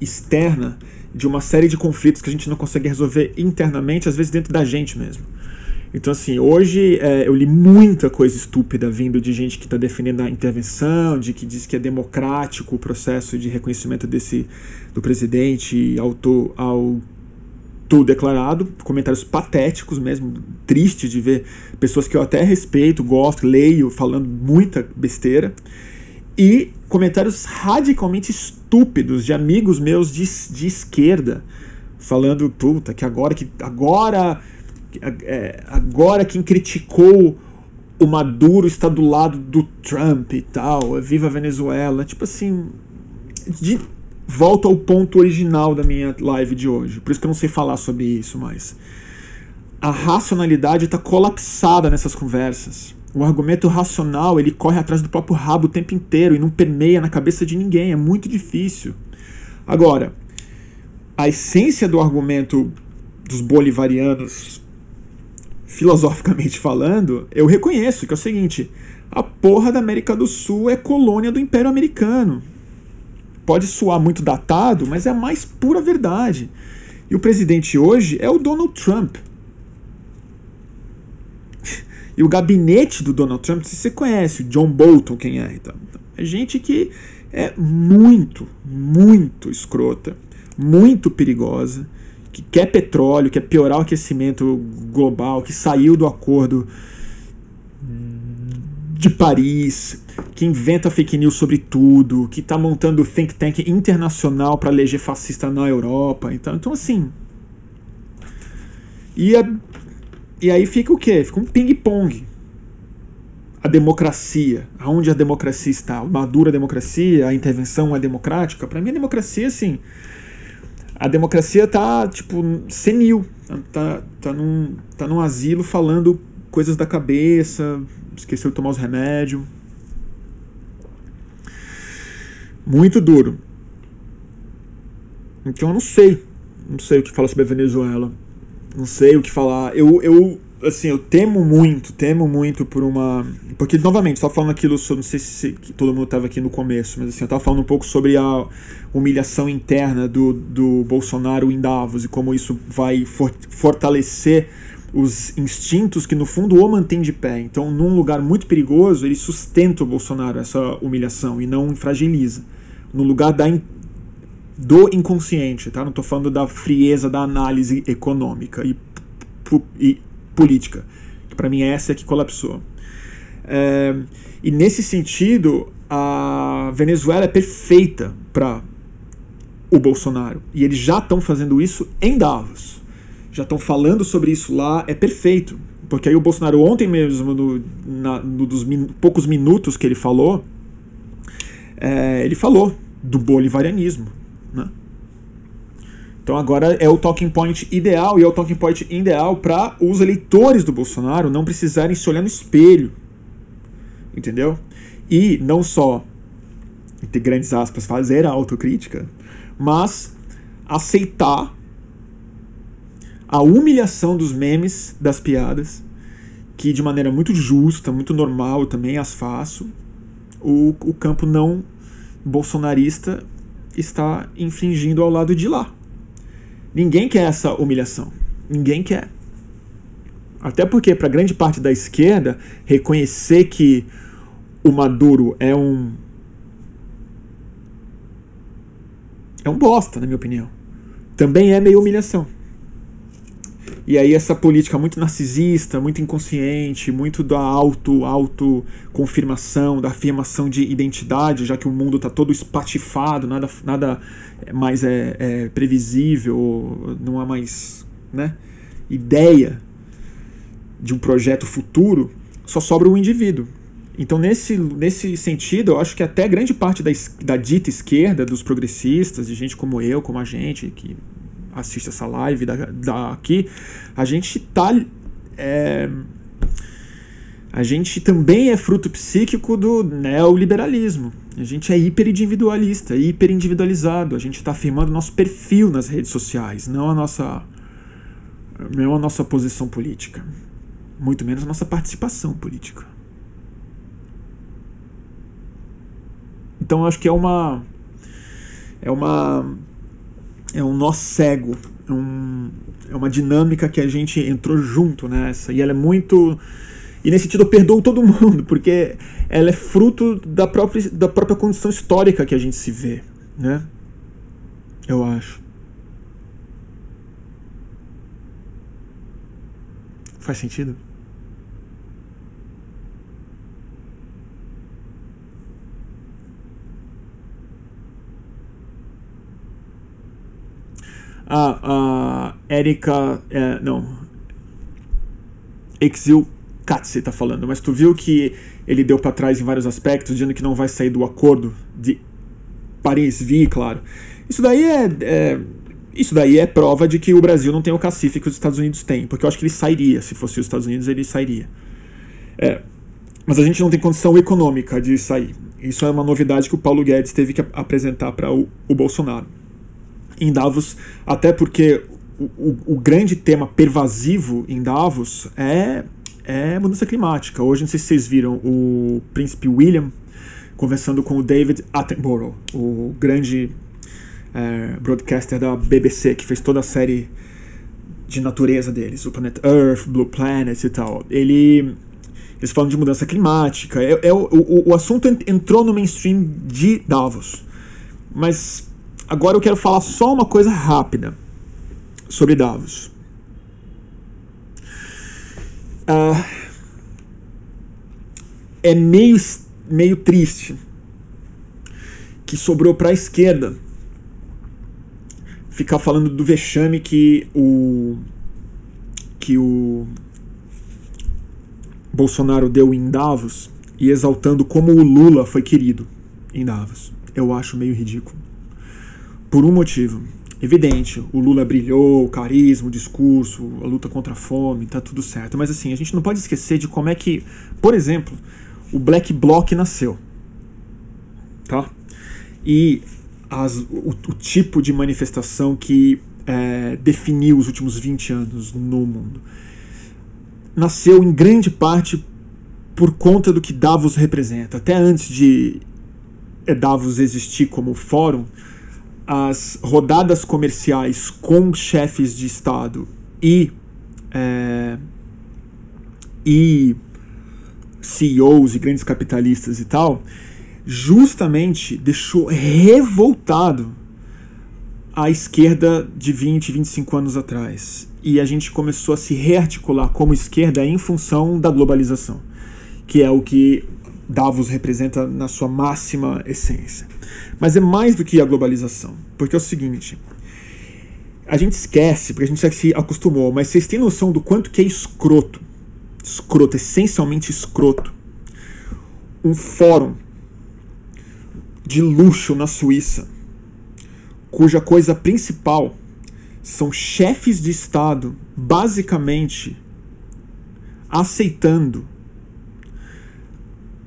externa de uma série de conflitos que a gente não consegue resolver internamente, às vezes dentro da gente mesmo. Então, assim, hoje é, eu li muita coisa estúpida vindo de gente que está defendendo a intervenção, de que diz que é democrático o processo de reconhecimento desse do presidente auto, declarado, comentários patéticos mesmo, tristes de ver pessoas que eu até respeito, gosto, leio, falando muita besteira, e comentários radicalmente estúpidos de amigos meus de, de esquerda, falando, puta, que agora que agora é, agora quem criticou o Maduro está do lado do Trump e tal, viva a Venezuela. Tipo assim, de volta ao ponto original da minha live de hoje. Por isso que eu não sei falar sobre isso mais. A racionalidade está colapsada nessas conversas. O argumento racional ele corre atrás do próprio rabo o tempo inteiro e não permeia na cabeça de ninguém. É muito difícil. Agora, a essência do argumento dos bolivarianos filosoficamente falando, eu reconheço que é o seguinte: a porra da América do Sul é colônia do Império Americano. Pode soar muito datado, mas é a mais pura verdade. E o presidente hoje é o Donald Trump. e o gabinete do Donald Trump, se você conhece, o John Bolton, quem é? Então, é gente que é muito, muito escrota, muito perigosa que quer petróleo, quer piorar o aquecimento global, que saiu do acordo de Paris, que inventa fake news sobre tudo, que está montando think tank internacional para eleger fascista na Europa. Então, então assim. E, a, e aí fica o quê? Fica um ping-pong. A democracia. Aonde a democracia está? Uma dura democracia? A intervenção é democrática? Para mim, a democracia, assim a democracia tá, tipo, senil. Tá, tá, num, tá num asilo falando coisas da cabeça, esqueceu de tomar os remédios. Muito duro. Então eu não sei. Não sei o que falar sobre a Venezuela. Não sei o que falar. Eu, eu assim, eu temo muito, temo muito por uma. Porque, novamente, estava falando aquilo, sobre, não sei se todo mundo estava aqui no começo, mas assim, eu estava falando um pouco sobre a humilhação interna do, do Bolsonaro em Davos e como isso vai for, fortalecer os instintos que, no fundo, o mantém de pé. Então, num lugar muito perigoso, ele sustenta o Bolsonaro, essa humilhação, e não fragiliza. No lugar da, do inconsciente, tá? Não estou falando da frieza da análise econômica e, e política, que para mim é essa que colapsou. É, e nesse sentido, a Venezuela é perfeita para o Bolsonaro. E eles já estão fazendo isso em Davos. Já estão falando sobre isso lá, é perfeito. Porque aí o Bolsonaro, ontem mesmo, no, na, no dos min, poucos minutos que ele falou, é, ele falou do bolivarianismo. Então agora é o talking point ideal, e é o talking point ideal para os eleitores do Bolsonaro não precisarem se olhar no espelho. Entendeu? E não só, entre grandes aspas, fazer a autocrítica, mas aceitar a humilhação dos memes, das piadas, que de maneira muito justa, muito normal, eu também as faço, o, o campo não bolsonarista está infringindo ao lado de lá. Ninguém quer essa humilhação. Ninguém quer. Até porque, para grande parte da esquerda, reconhecer que o Maduro é um. É um bosta, na minha opinião. Também é meio humilhação. E aí essa política muito narcisista, muito inconsciente, muito da auto, auto confirmação, da afirmação de identidade, já que o mundo está todo espatifado, nada, nada mais é, é, previsível, não há mais né, ideia de um projeto futuro, só sobra o indivíduo. Então, nesse, nesse sentido, eu acho que até grande parte da, da dita esquerda, dos progressistas, de gente como eu, como a gente, que assiste essa live da, aqui, a gente tá. É, a gente também é fruto psíquico do neoliberalismo. A gente é hiperindividualista, hiperindividualizado. A gente está afirmando nosso perfil nas redes sociais, não a nossa, não a nossa posição política. Muito menos a nossa participação política. Então acho que é uma é uma é um nó cego, é, um, é uma dinâmica que a gente entrou junto nessa e ela é muito e nesse sentido eu perdoo todo mundo porque ela é fruto da própria da própria condição histórica que a gente se vê, né? Eu acho. Faz sentido? A, a Erika. É, não. Exil Katze tá falando, mas tu viu que ele deu para trás em vários aspectos, dizendo que não vai sair do acordo de Paris-Vi, claro. Isso daí é, é, isso daí é prova de que o Brasil não tem o cacife que os Estados Unidos têm, porque eu acho que ele sairia, se fosse os Estados Unidos ele sairia. É, mas a gente não tem condição econômica de sair. Isso é uma novidade que o Paulo Guedes teve que apresentar para o, o Bolsonaro em Davos, até porque o, o, o, grande tema pervasivo em Davos é, é mudança climática. Hoje, não sei se vocês viram, o príncipe William conversando com o David Attenborough, o grande é, broadcaster da BBC, que fez toda a série de natureza deles, o Planet Earth, Blue Planet e tal. Ele eles falam de mudança climática. É, é o, o, o assunto entrou no mainstream de Davos. Mas Agora eu quero falar só uma coisa rápida sobre Davos. Uh, é meio, meio triste que sobrou para a esquerda ficar falando do vexame que o que o Bolsonaro deu em Davos e exaltando como o Lula foi querido em Davos. Eu acho meio ridículo por um motivo. Evidente, o Lula brilhou, o carisma, o discurso, a luta contra a fome, tá tudo certo. Mas assim, a gente não pode esquecer de como é que, por exemplo, o Black Bloc nasceu. Tá? E as, o, o tipo de manifestação que é, definiu os últimos 20 anos no mundo. Nasceu em grande parte por conta do que Davos representa. Até antes de é, Davos existir como fórum, as rodadas comerciais com chefes de Estado e, é, e CEOs e grandes capitalistas e tal, justamente deixou revoltado a esquerda de 20, 25 anos atrás. E a gente começou a se rearticular como esquerda em função da globalização, que é o que Davos representa na sua máxima essência. Mas é mais do que a globalização, porque é o seguinte: a gente esquece, porque a gente já se acostumou, mas vocês têm noção do quanto que é escroto, escroto, essencialmente escroto, um fórum de luxo na Suíça, cuja coisa principal são chefes de Estado basicamente aceitando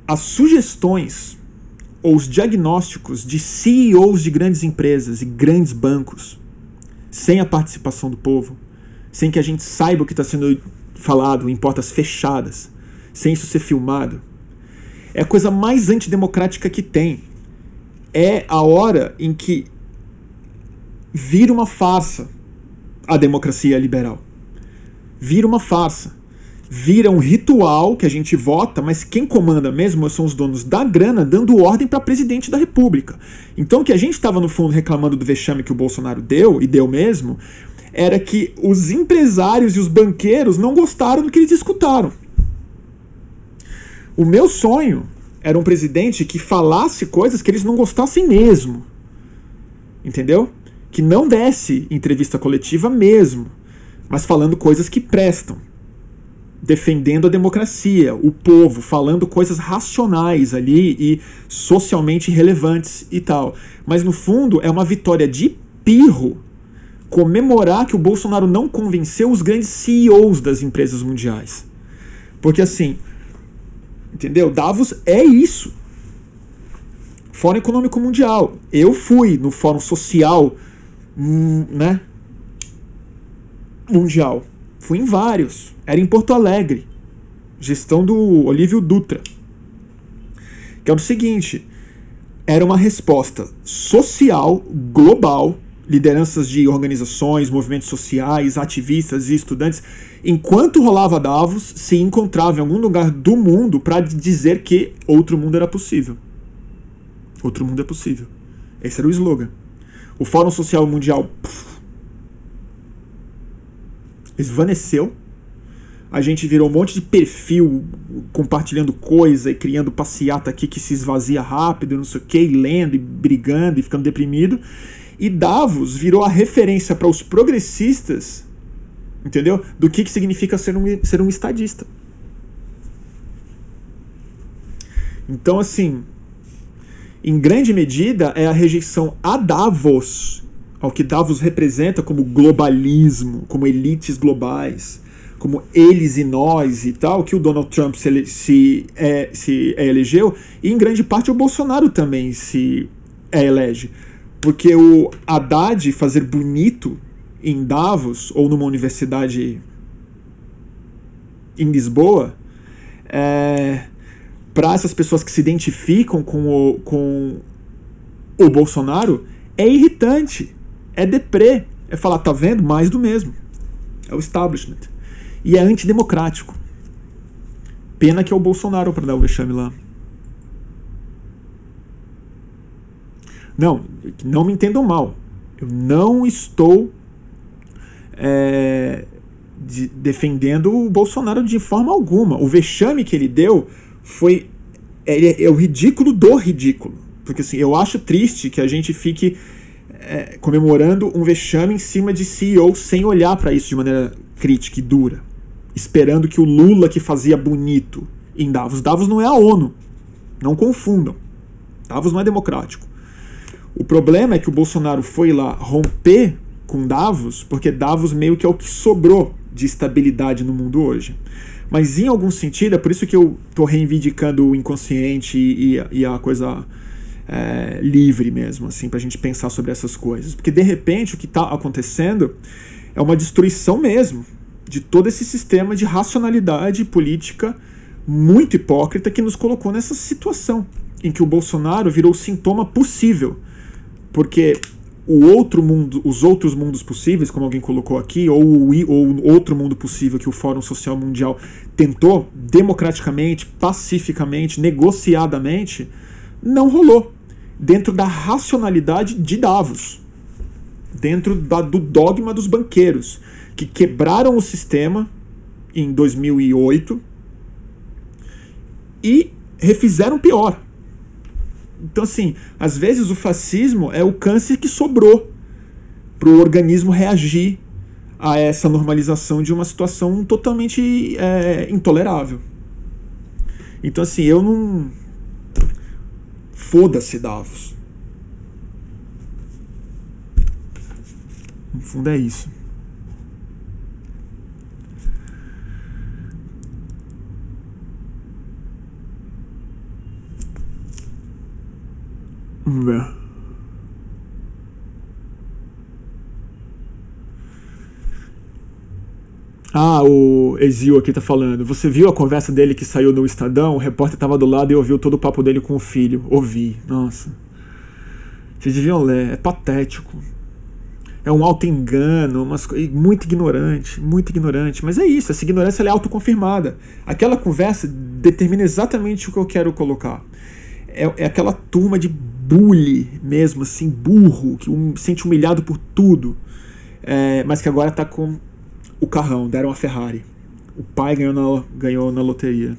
as sugestões ou os diagnósticos de CEOs de grandes empresas e grandes bancos, sem a participação do povo, sem que a gente saiba o que está sendo falado em portas fechadas, sem isso ser filmado, é a coisa mais antidemocrática que tem. É a hora em que vira uma farsa a democracia liberal. Vira uma farsa. Vira um ritual que a gente vota, mas quem comanda mesmo são os donos da grana dando ordem para presidente da República. Então o que a gente estava no fundo reclamando do vexame que o Bolsonaro deu, e deu mesmo, era que os empresários e os banqueiros não gostaram do que eles escutaram. O meu sonho era um presidente que falasse coisas que eles não gostassem mesmo. Entendeu? que não desse entrevista coletiva mesmo, mas falando coisas que prestam, defendendo a democracia, o povo, falando coisas racionais ali e socialmente relevantes e tal. Mas no fundo é uma vitória de pirro comemorar que o Bolsonaro não convenceu os grandes CEOs das empresas mundiais. Porque assim, entendeu? Davos é isso. Fórum Econômico Mundial. Eu fui no Fórum Social Hum, né? Mundial. Fui em vários. Era em Porto Alegre. Gestão do Olívio Dutra. Que é o seguinte: era uma resposta social, global, lideranças de organizações, movimentos sociais, ativistas e estudantes, enquanto rolava Davos, se encontrava em algum lugar do mundo para dizer que outro mundo era possível. Outro mundo é possível. Esse era o slogan. O Fórum Social Mundial puf, esvaneceu. A gente virou um monte de perfil compartilhando coisa e criando passeata aqui que se esvazia rápido, não sei o que, lendo e brigando e ficando deprimido. E Davos virou a referência para os progressistas, entendeu? Do que, que significa ser um, ser um estadista. Então, assim, em grande medida, é a rejeição a Davos, ao que Davos representa como globalismo, como elites globais, como eles e nós e tal, que o Donald Trump se, se, é, se é elegeu, e em grande parte o Bolsonaro também se é elege. Porque o Haddad fazer bonito em Davos ou numa universidade em Lisboa é, para essas pessoas que se identificam com o, com o Bolsonaro é irritante, é deprê, é falar, tá vendo? Mais do mesmo. É o establishment. E é antidemocrático. Pena que é o Bolsonaro para dar o vexame lá. Não, não me entendam mal. Eu não estou é, de, defendendo o Bolsonaro de forma alguma. O vexame que ele deu foi é, é, o ridículo do ridículo. Porque assim, eu acho triste que a gente fique é, comemorando um vexame em cima de CEO sem olhar para isso de maneira crítica e dura. Esperando que o Lula que fazia bonito em Davos. Davos não é a ONU. Não confundam. Davos não é democrático. O problema é que o Bolsonaro foi lá romper com Davos, porque Davos meio que é o que sobrou de estabilidade no mundo hoje. Mas em algum sentido, é por isso que eu estou reivindicando o inconsciente e, e a coisa é, livre mesmo, assim, para a gente pensar sobre essas coisas. Porque de repente o que está acontecendo é uma destruição mesmo de todo esse sistema de racionalidade política muito hipócrita que nos colocou nessa situação em que o Bolsonaro virou sintoma possível. Porque o outro mundo, os outros mundos possíveis, como alguém colocou aqui, ou o ou outro mundo possível que o Fórum Social Mundial tentou democraticamente, pacificamente, negociadamente, não rolou dentro da racionalidade de Davos. dentro da, do dogma dos banqueiros, que quebraram o sistema em 2008 e refizeram pior. Então, assim, às vezes o fascismo é o câncer que sobrou para o organismo reagir a essa normalização de uma situação totalmente é, intolerável. Então, assim, eu não. Foda-se, Davos. No fundo, é isso. Vamos Ah, o Exil aqui tá falando. Você viu a conversa dele que saiu no Estadão? O repórter tava do lado e ouviu todo o papo dele com o filho. Ouvi. Nossa. Vocês deviam ler. É patético. É um auto-engano, umas... muito ignorante, muito ignorante. Mas é isso, essa ignorância é autoconfirmada. Aquela conversa determina exatamente o que eu quero colocar. É, é aquela turma de bully mesmo, assim, burro, que um, sente humilhado por tudo, é, mas que agora tá com o carrão, deram a Ferrari. O pai ganhou na, ganhou na loteria.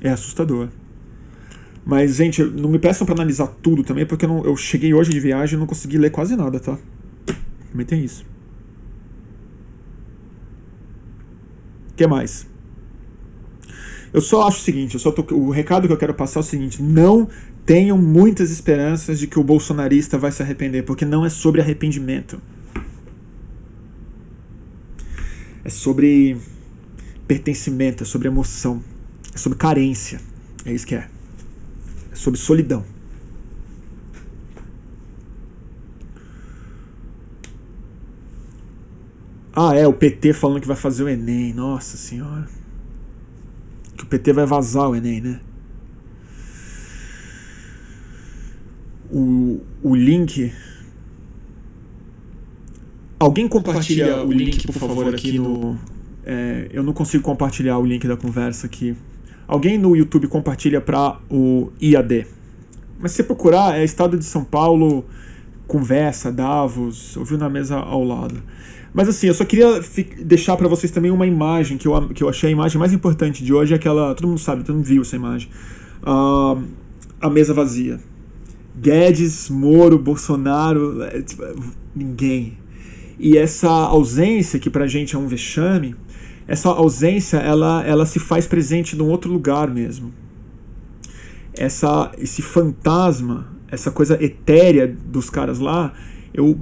É assustador. Mas, gente, não me peçam para analisar tudo também, porque eu, não, eu cheguei hoje de viagem e não consegui ler quase nada, tá? Também tem isso. O que mais? Eu só acho o seguinte, eu só tô, o recado que eu quero passar é o seguinte: não tenham muitas esperanças de que o bolsonarista vai se arrepender, porque não é sobre arrependimento. É sobre pertencimento, é sobre emoção, é sobre carência. É isso que é. É sobre solidão. Ah, é, o PT falando que vai fazer o Enem. Nossa Senhora que o PT vai vazar o Enem, né? O, o link. Alguém compartilha, o link, por favor, aqui no. É, eu não consigo compartilhar o link da conversa aqui. Alguém no YouTube compartilha para o IAD. Mas se procurar, é Estado de São Paulo, conversa, Davos, ouviu na mesa ao lado. Mas assim, eu só queria deixar para vocês também uma imagem que eu, que eu achei a imagem mais importante de hoje, é aquela. Todo mundo sabe, todo mundo viu essa imagem. Uh, a mesa vazia. Guedes, Moro, Bolsonaro, é, tipo, ninguém. E essa ausência, que pra gente é um vexame, essa ausência ela, ela se faz presente num outro lugar mesmo. Essa, esse fantasma, essa coisa etérea dos caras lá, eu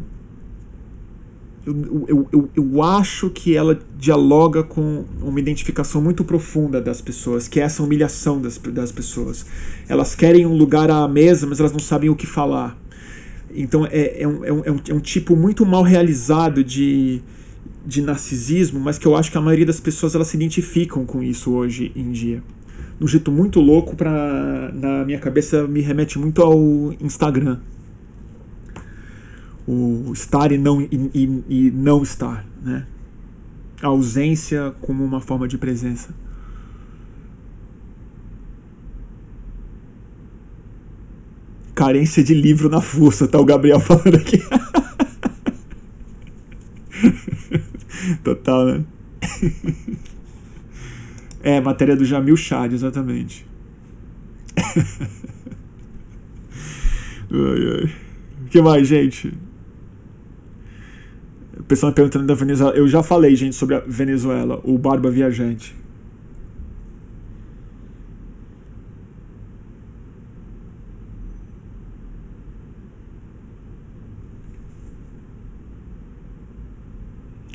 eu, eu, eu, eu, acho que ela dialoga com uma identificação muito profunda das pessoas, que é essa humilhação das, das pessoas. Elas querem um lugar à mesa, mas elas não sabem o que falar. Então é, é, um, é, um, é um tipo muito mal realizado de, de narcisismo, mas que eu acho que a maioria das pessoas elas se identificam com isso hoje em dia. De um jeito muito louco, pra, na minha cabeça me remete muito ao Instagram o estar e não, e, e, e não estar, né? A ausência como uma forma de presença. Carência de livro na força, tá o Gabriel falando aqui. Total, né? É, matéria do Jamil Chad, exatamente. ai, ai. O que mais, gente? O pessoal perguntando da Venezuela. Eu já falei, gente, sobre a Venezuela, o Barba Viajante.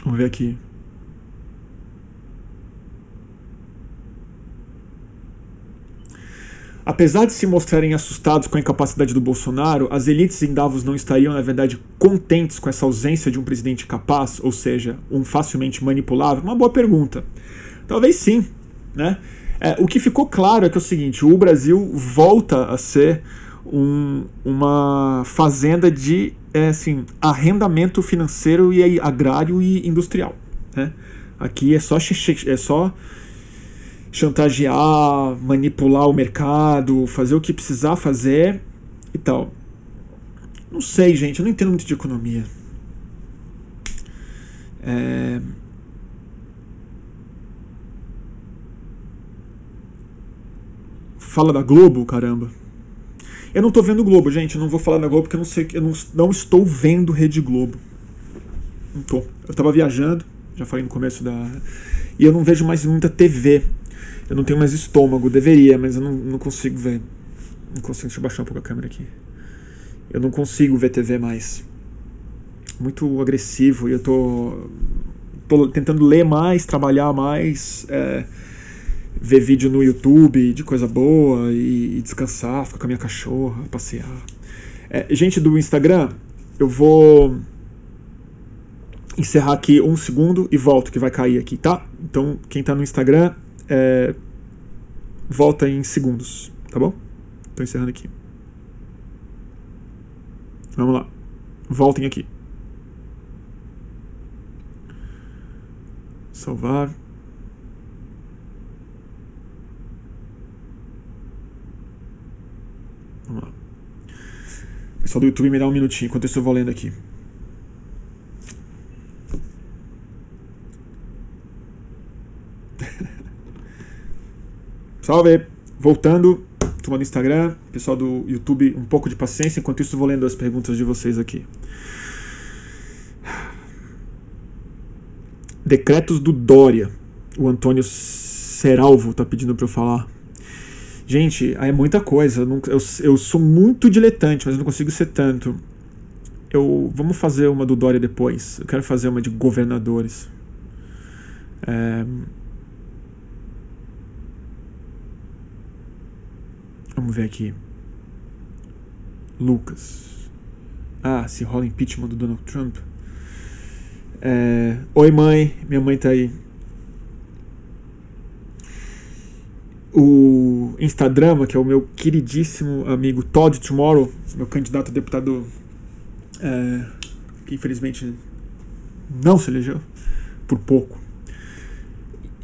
Vamos ver aqui. Apesar de se mostrarem assustados com a incapacidade do Bolsonaro, as elites em Davos não estariam, na verdade, contentes com essa ausência de um presidente capaz, ou seja, um facilmente manipulável? Uma boa pergunta. Talvez sim. Né? É, o que ficou claro é que é o seguinte: o Brasil volta a ser um, uma fazenda de é, assim, arrendamento financeiro e agrário e industrial. Né? Aqui é só, é só chantagear, manipular o mercado, fazer o que precisar fazer e tal. Não sei, gente, eu não entendo muito de economia. É... Fala da Globo, caramba. Eu não tô vendo Globo, gente. Eu não vou falar da Globo porque eu não sei. Eu não, não estou vendo Rede Globo. Não tô. Eu tava viajando, já falei no começo da. E eu não vejo mais muita TV. Eu não tenho mais estômago, deveria, mas eu não, não consigo ver. Não consigo. Deixa eu baixar um pouco a câmera aqui. Eu não consigo ver TV mais. Muito agressivo e eu tô, tô tentando ler mais, trabalhar mais. É ver vídeo no YouTube de coisa boa e, descansar, ficar com a minha cachorra, passear. É, gente do Instagram, eu vou encerrar aqui um segundo e volto, que vai cair aqui, tá? Então, quem tá no Instagram, é, volta em segundos, tá bom? Tô encerrando aqui. Vamos lá. Voltem aqui. Salvar. Vamos lá. Pessoal do YouTube, me dá um minutinho enquanto eu vou lendo aqui. Salve! Voltando, turma do Instagram, pessoal do YouTube, um pouco de paciência, enquanto isso vou lendo as perguntas de vocês aqui. Decretos do Dória. O Antônio Seralvo está pedindo para eu falar. Gente, é muita coisa. Eu, eu, eu sou muito diletante, mas não consigo ser tanto. Eu, vamos fazer uma do Dória depois. Eu quero fazer uma de governadores. É, vamos ver aqui. Lucas. Ah, se rola impeachment do Donald Trump. É, Oi, mãe. Minha mãe tá aí. O Instadrama, que é o meu queridíssimo amigo Todd Tomorrow, meu candidato a deputado é, que infelizmente não se elegeu por pouco.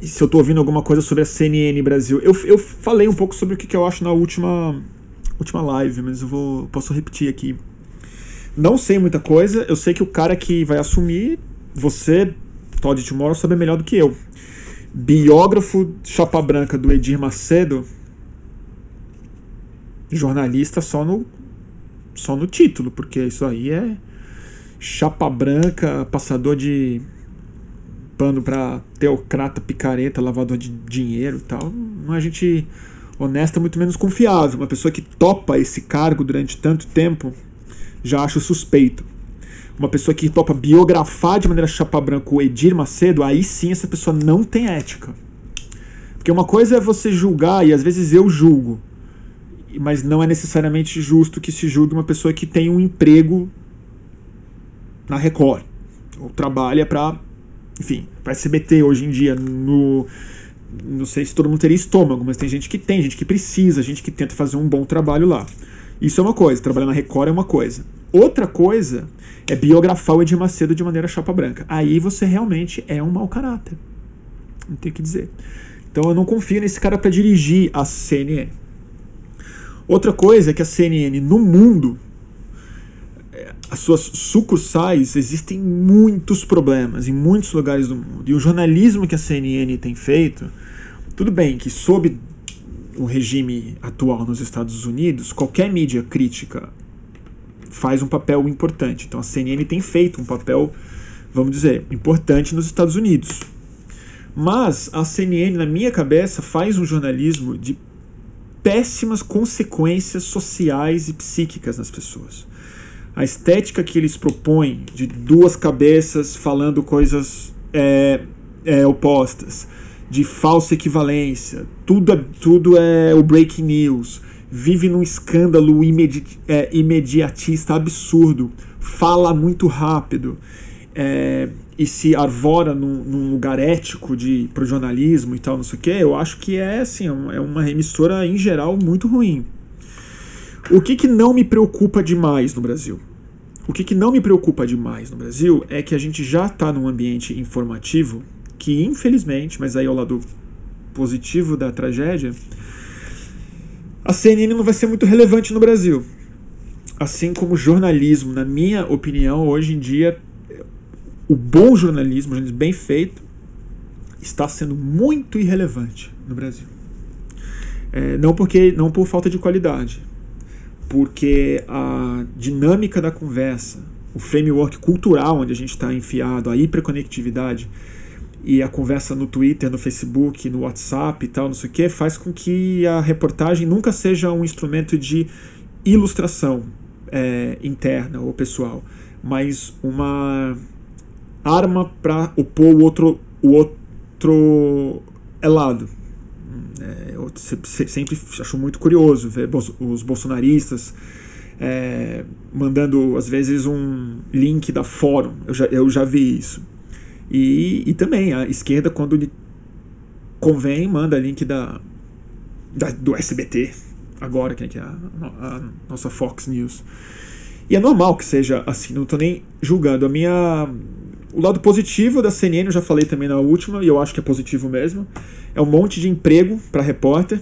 E se eu estou ouvindo alguma coisa sobre a CNN Brasil, eu, eu falei um pouco sobre o que, que eu acho na última, última live, mas eu vou posso repetir aqui. Não sei muita coisa, eu sei que o cara que vai assumir, você, Todd Tomorrow, sabe melhor do que eu biógrafo chapa branca do Edir Macedo, jornalista só no só no título, porque isso aí é chapa branca, passador de pano para teocrata, picareta, lavador de dinheiro e tal. Não é gente honesta, muito menos confiável. Uma pessoa que topa esse cargo durante tanto tempo já acho suspeito uma pessoa que topa biografar de maneira chapa branca o Edir Macedo, aí sim essa pessoa não tem ética. Porque uma coisa é você julgar, e às vezes eu julgo, mas não é necessariamente justo que se julgue uma pessoa que tem um emprego na Record, ou trabalha para, enfim, para SBT hoje em dia, no não sei se todo mundo teria estômago, mas tem gente que tem, gente que precisa, gente que tenta fazer um bom trabalho lá. Isso é uma coisa, trabalhar na Record é uma coisa. Outra coisa é biografar o Edir Macedo de maneira chapa branca. Aí você realmente é um mau caráter. Não tem o que dizer. Então eu não confio nesse cara para dirigir a CNN. Outra coisa é que a CNN no mundo, é, as suas sucursais, existem muitos problemas em muitos lugares do mundo. E o jornalismo que a CNN tem feito, tudo bem que sob o regime atual nos Estados Unidos, qualquer mídia crítica faz um papel importante. Então a CNN tem feito um papel, vamos dizer, importante nos Estados Unidos. Mas a CNN, na minha cabeça, faz um jornalismo de péssimas consequências sociais e psíquicas nas pessoas. A estética que eles propõem, de duas cabeças falando coisas é, é, opostas, de falsa equivalência, tudo é, tudo é o breaking news vive num escândalo imedi é, imediatista absurdo, fala muito rápido é, e se arvora num, num, lugar ético de pro jornalismo e tal, não sei o que, eu acho que é assim, é, é uma emissora em geral muito ruim. O que, que não me preocupa demais no Brasil? O que, que não me preocupa demais no Brasil é que a gente já está num ambiente informativo que, infelizmente, mas aí é o lado positivo da tragédia, a CNN não vai ser muito relevante no Brasil. assim como jornalismo, na minha opinião, hoje em dia, o bom jornalismo, jornalismo bem feito, está sendo muito irrelevante no Brasil. É, não porque não por falta de qualidade, porque a dinâmica da conversa, o framework cultural onde a gente está enfiado, a hiperconectividade e a conversa no Twitter, no Facebook, no WhatsApp e tal, não sei o que, faz com que a reportagem nunca seja um instrumento de ilustração é, interna ou pessoal, mas uma arma para opor o outro, o outro lado. É, eu sempre acho muito curioso ver os bolsonaristas é, mandando, às vezes, um link da fórum. Eu já, eu já vi isso. E, e também a esquerda, quando convém, manda link da, da do SBT, agora, que é a, a, nossa Fox News. E é normal que seja assim, não estou nem julgando. A minha. O lado positivo da CNN, eu já falei também na última, e eu acho que é positivo mesmo, é um monte de emprego para repórter,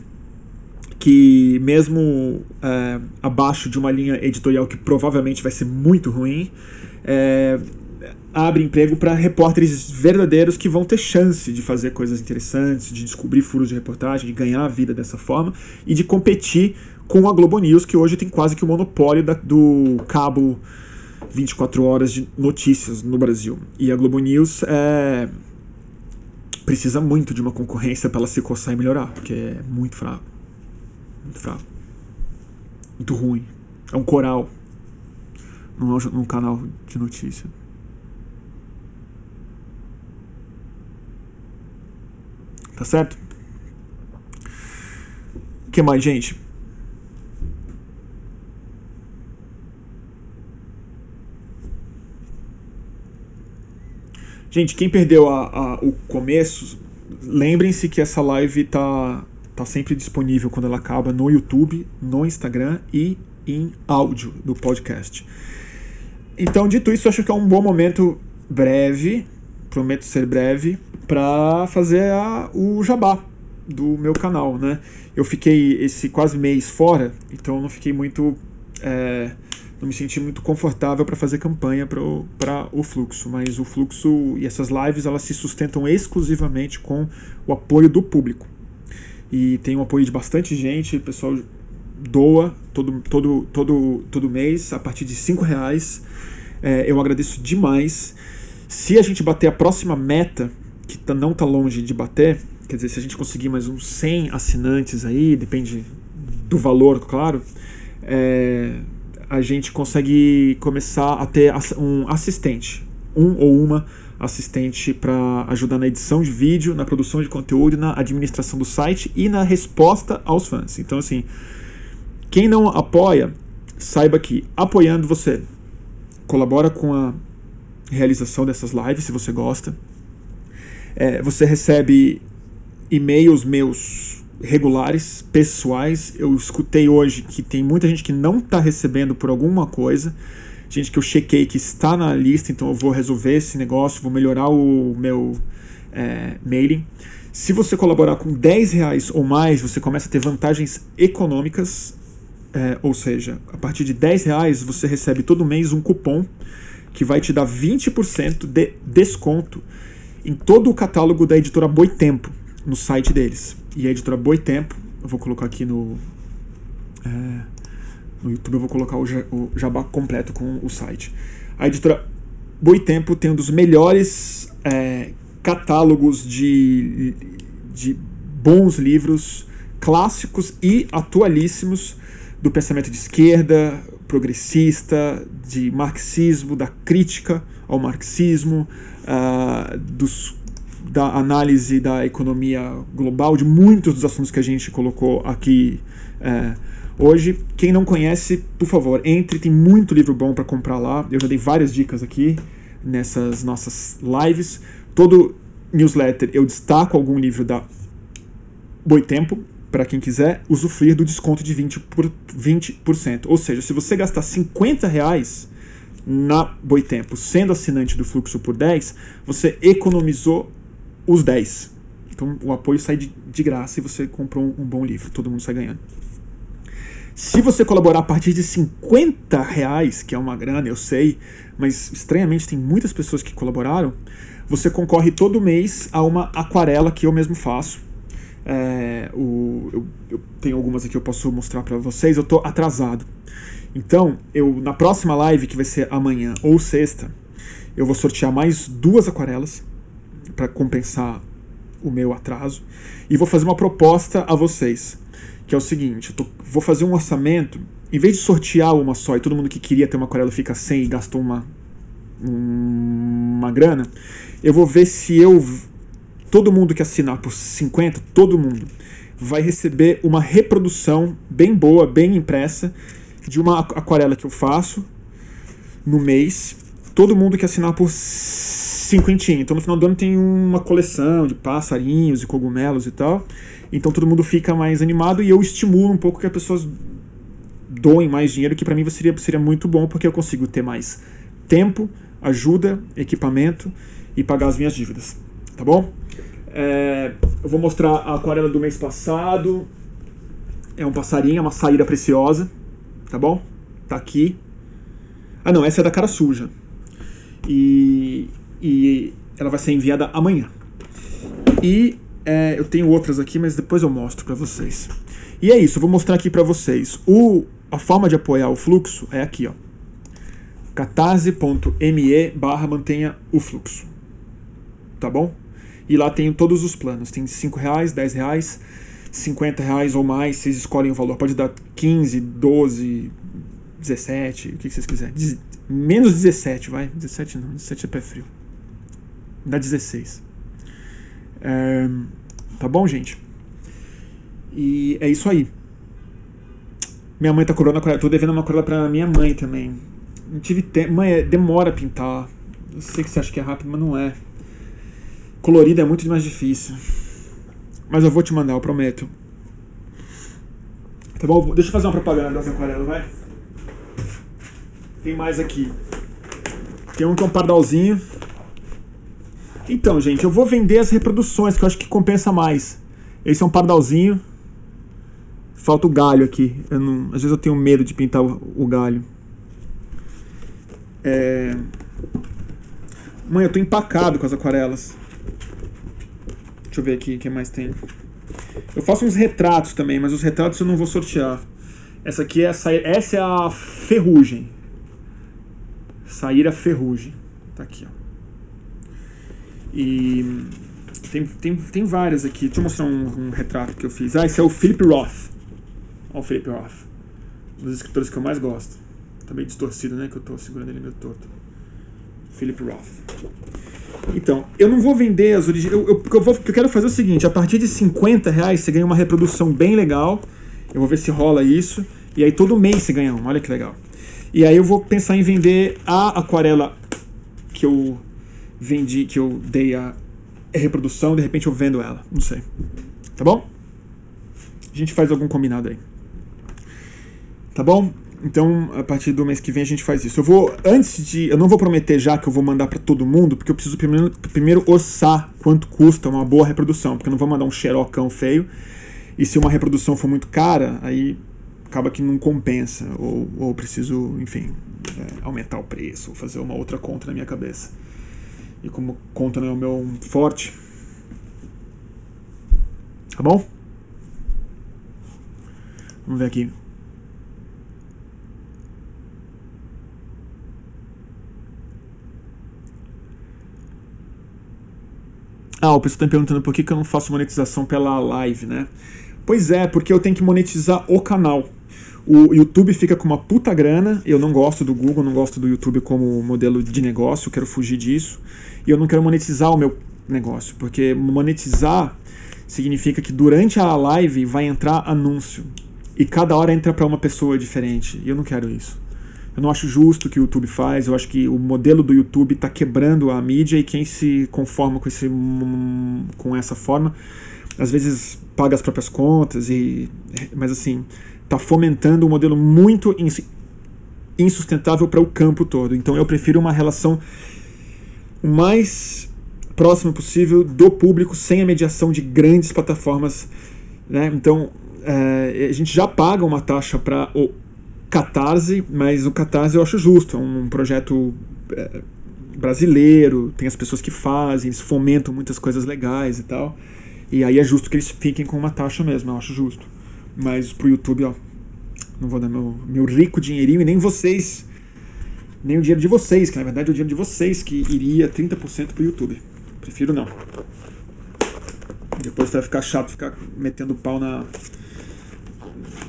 que mesmo é, abaixo de uma linha editorial que provavelmente vai ser muito ruim, é, abre emprego para repórteres verdadeiros que vão ter chance de fazer coisas interessantes, de descobrir furos de reportagem, de ganhar a vida dessa forma e de competir com a Globo News, que hoje tem quase que o monopólio da, do cabo 24 horas de notícias no Brasil. E a Globo News é, precisa muito de uma concorrência para ela se coçar e melhorar, porque é muito fraco. Muito fraco. Muito ruim. É um coral. Não é um canal de notícia. Tá certo? O que mais, gente? Gente, quem perdeu a, a, o começo, lembrem-se que essa live tá, tá sempre disponível quando ela acaba no YouTube, no Instagram e em áudio do podcast. Então, dito isso, acho que é um bom momento breve, prometo ser breve, para fazer a, o jabá do meu canal, né? Eu fiquei esse quase mês fora, então não fiquei muito. É, não me senti muito confortável para fazer campanha para o fluxo, mas o fluxo e essas lives elas se sustentam exclusivamente com o apoio do público. E tem o apoio de bastante gente, o pessoal doa todo, todo, todo, todo mês a partir de cinco reais. É, eu agradeço demais. Se a gente bater a próxima meta que tá, não está longe de bater, quer dizer, se a gente conseguir mais uns 100 assinantes aí, depende do valor, claro, é, a gente consegue começar a ter um assistente, um ou uma assistente para ajudar na edição de vídeo, na produção de conteúdo, na administração do site e na resposta aos fãs. Então, assim, quem não apoia, saiba que apoiando você colabora com a realização dessas lives, se você gosta. É, você recebe e-mails meus regulares, pessoais. Eu escutei hoje que tem muita gente que não está recebendo por alguma coisa. Gente que eu chequei que está na lista, então eu vou resolver esse negócio, vou melhorar o meu é, mailing. Se você colaborar com 10 reais ou mais, você começa a ter vantagens econômicas. É, ou seja, a partir de 10 reais você recebe todo mês um cupom que vai te dar 20% de desconto em todo o catálogo da editora Boitempo, no site deles. E a editora Boitempo, eu vou colocar aqui no. É, no YouTube eu vou colocar o, o jabá completo com o site. A editora Boitempo tem um dos melhores é, catálogos de, de bons livros clássicos e atualíssimos do pensamento de esquerda, progressista, de marxismo, da crítica ao marxismo, uh, dos, da análise da economia global, de muitos dos assuntos que a gente colocou aqui uh, hoje. Quem não conhece, por favor, entre, tem muito livro bom para comprar lá. Eu já dei várias dicas aqui nessas nossas lives. Todo newsletter eu destaco algum livro da Boitempo, para quem quiser usufruir do desconto de 20%, por 20%. Ou seja, se você gastar 50 reais na Boitempo, sendo assinante do Fluxo por 10, você economizou os 10. Então o apoio sai de, de graça e você comprou um, um bom livro, todo mundo sai ganhando. Se você colaborar a partir de 50 reais, que é uma grana, eu sei, mas estranhamente tem muitas pessoas que colaboraram, você concorre todo mês a uma aquarela que eu mesmo faço. É, o, eu, eu, tenho algumas aqui que eu posso mostrar para vocês. Eu tô atrasado. Então, eu na próxima live, que vai ser amanhã ou sexta, eu vou sortear mais duas aquarelas para compensar o meu atraso e vou fazer uma proposta a vocês, que é o seguinte: eu tô, vou fazer um orçamento, em vez de sortear uma só e todo mundo que queria ter uma aquarela fica sem e gastou uma uma grana, eu vou ver se eu todo mundo que assinar por 50, todo mundo vai receber uma reprodução bem boa, bem impressa de uma aquarela que eu faço no mês. Todo mundo que assinar por cinquentinho. Então no final do ano tem uma coleção de passarinhos e cogumelos e tal. Então todo mundo fica mais animado e eu estimulo um pouco que as pessoas doem mais dinheiro, que para mim seria, seria muito bom, porque eu consigo ter mais tempo, ajuda, equipamento e pagar as minhas dívidas. Tá bom? É, eu vou mostrar a aquarela do mês passado. É um passarinho, é uma saíra preciosa. Tá bom? Tá aqui. Ah não, essa é da cara suja. E, e ela vai ser enviada amanhã. E é, eu tenho outras aqui, mas depois eu mostro para vocês. E é isso, eu vou mostrar aqui para vocês. O, a forma de apoiar o fluxo é aqui, ó. catarse.me barra mantenha o fluxo. Tá bom? E lá tem todos os planos. Tem 5 reais, 10 reais, 50 reais ou mais. Vocês escolhem o valor. Pode dar 15, 12, 17, o que vocês quiserem. Menos 17, vai. 17 não, 17 é pé frio. Dá 16. É, tá bom, gente? E é isso aí. Minha mãe tá curando a Tô devendo uma coroa pra minha mãe também. Não tive tempo. Mãe, é, demora a pintar. Eu sei que você acha que é rápido, mas não é. Colorido é muito mais difícil. Mas eu vou te mandar, eu prometo. Tá bom? Deixa eu fazer uma propaganda das aquarelas, vai. Tem mais aqui. Tem um que é um pardalzinho. Então, gente, eu vou vender as reproduções, que eu acho que compensa mais. Esse é um pardalzinho. Falta o galho aqui. Eu não, às vezes eu tenho medo de pintar o, o galho. É... Mãe, eu tô empacado com as aquarelas. Deixa eu ver aqui o que mais tem. Eu faço uns retratos também, mas os retratos eu não vou sortear. Essa aqui é essa, essa é a ferrugem. Saíra ferrugem. Tá aqui, ó. E tem, tem, tem várias aqui. Deixa eu mostrar um, um, retrato que eu fiz. Ah, esse é o Philip Roth. Olha o Philip Roth. Um dos escritores que eu mais gosto. Tá meio distorcido, né? Que eu tô segurando ele meio torto. Philip Roth. Então, eu não vou vender as originais. Eu, eu, eu, vou, eu quero fazer é o seguinte: a partir de 50 reais você ganha uma reprodução bem legal. Eu vou ver se rola isso. E aí todo mês você ganha uma. Olha que legal. E aí eu vou pensar em vender a aquarela que eu vendi, que eu dei a reprodução, de repente eu vendo ela. Não sei. Tá bom? A gente faz algum combinado aí. Tá bom? Então, a partir do mês que vem a gente faz isso. Eu vou, antes de. Eu não vou prometer já que eu vou mandar para todo mundo, porque eu preciso primeiro, primeiro orçar quanto custa uma boa reprodução, porque eu não vou mandar um xerocão feio. E se uma reprodução for muito cara, aí acaba que não compensa. Ou, ou preciso, enfim, é, aumentar o preço, ou fazer uma outra conta na minha cabeça. E como conta não é o meu forte. Tá bom? Vamos ver aqui. Ah, o pessoal está me perguntando por que, que eu não faço monetização pela live, né? Pois é, porque eu tenho que monetizar o canal. O YouTube fica com uma puta grana. Eu não gosto do Google, não gosto do YouTube como modelo de negócio, quero fugir disso. E eu não quero monetizar o meu negócio, porque monetizar significa que durante a live vai entrar anúncio. E cada hora entra para uma pessoa diferente. E eu não quero isso. Eu não acho justo o que o YouTube faz. Eu acho que o modelo do YouTube está quebrando a mídia e quem se conforma com, esse, com essa forma, às vezes paga as próprias contas. e Mas assim, está fomentando um modelo muito insustentável para o campo todo. Então eu prefiro uma relação o mais próxima possível do público, sem a mediação de grandes plataformas. Né? Então é, a gente já paga uma taxa para o Catarse, mas o Catarse eu acho justo. É um projeto é, brasileiro, tem as pessoas que fazem, eles fomentam muitas coisas legais e tal. E aí é justo que eles fiquem com uma taxa mesmo, eu acho justo. Mas pro YouTube, ó, não vou dar meu, meu rico dinheirinho e nem vocês, nem o dinheiro de vocês, que na verdade é o dinheiro de vocês que iria 30% pro YouTube. Prefiro não. Depois vai ficar chato ficar metendo pau na,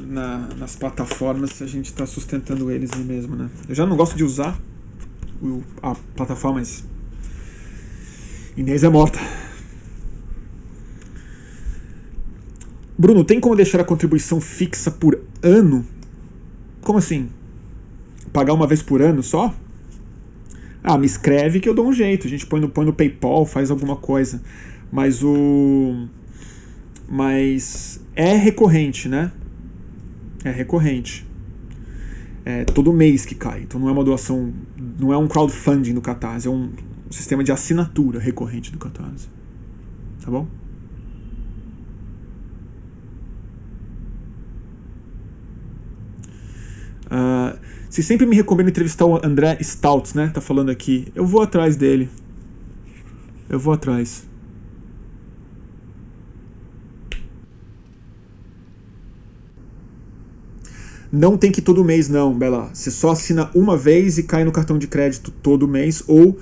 na, nas plataformas a gente está sustentando eles mesmo, né? Eu já não gosto de usar o, a plataforma, mas Inês é morta. Bruno, tem como deixar a contribuição fixa por ano? Como assim? Pagar uma vez por ano só? Ah, me escreve que eu dou um jeito. A gente põe no, põe no PayPal, faz alguma coisa. Mas o. Mas é recorrente, né? É recorrente. É todo mês que cai. Então não é uma doação. Não é um crowdfunding do Catarse, é um sistema de assinatura recorrente do Catarse. Tá bom? Uh, se sempre me recomenda entrevistar o André Stouts, né? Tá falando aqui. Eu vou atrás dele. Eu vou atrás. Não tem que todo mês, não, Bela. Você só assina uma vez e cai no cartão de crédito todo mês ou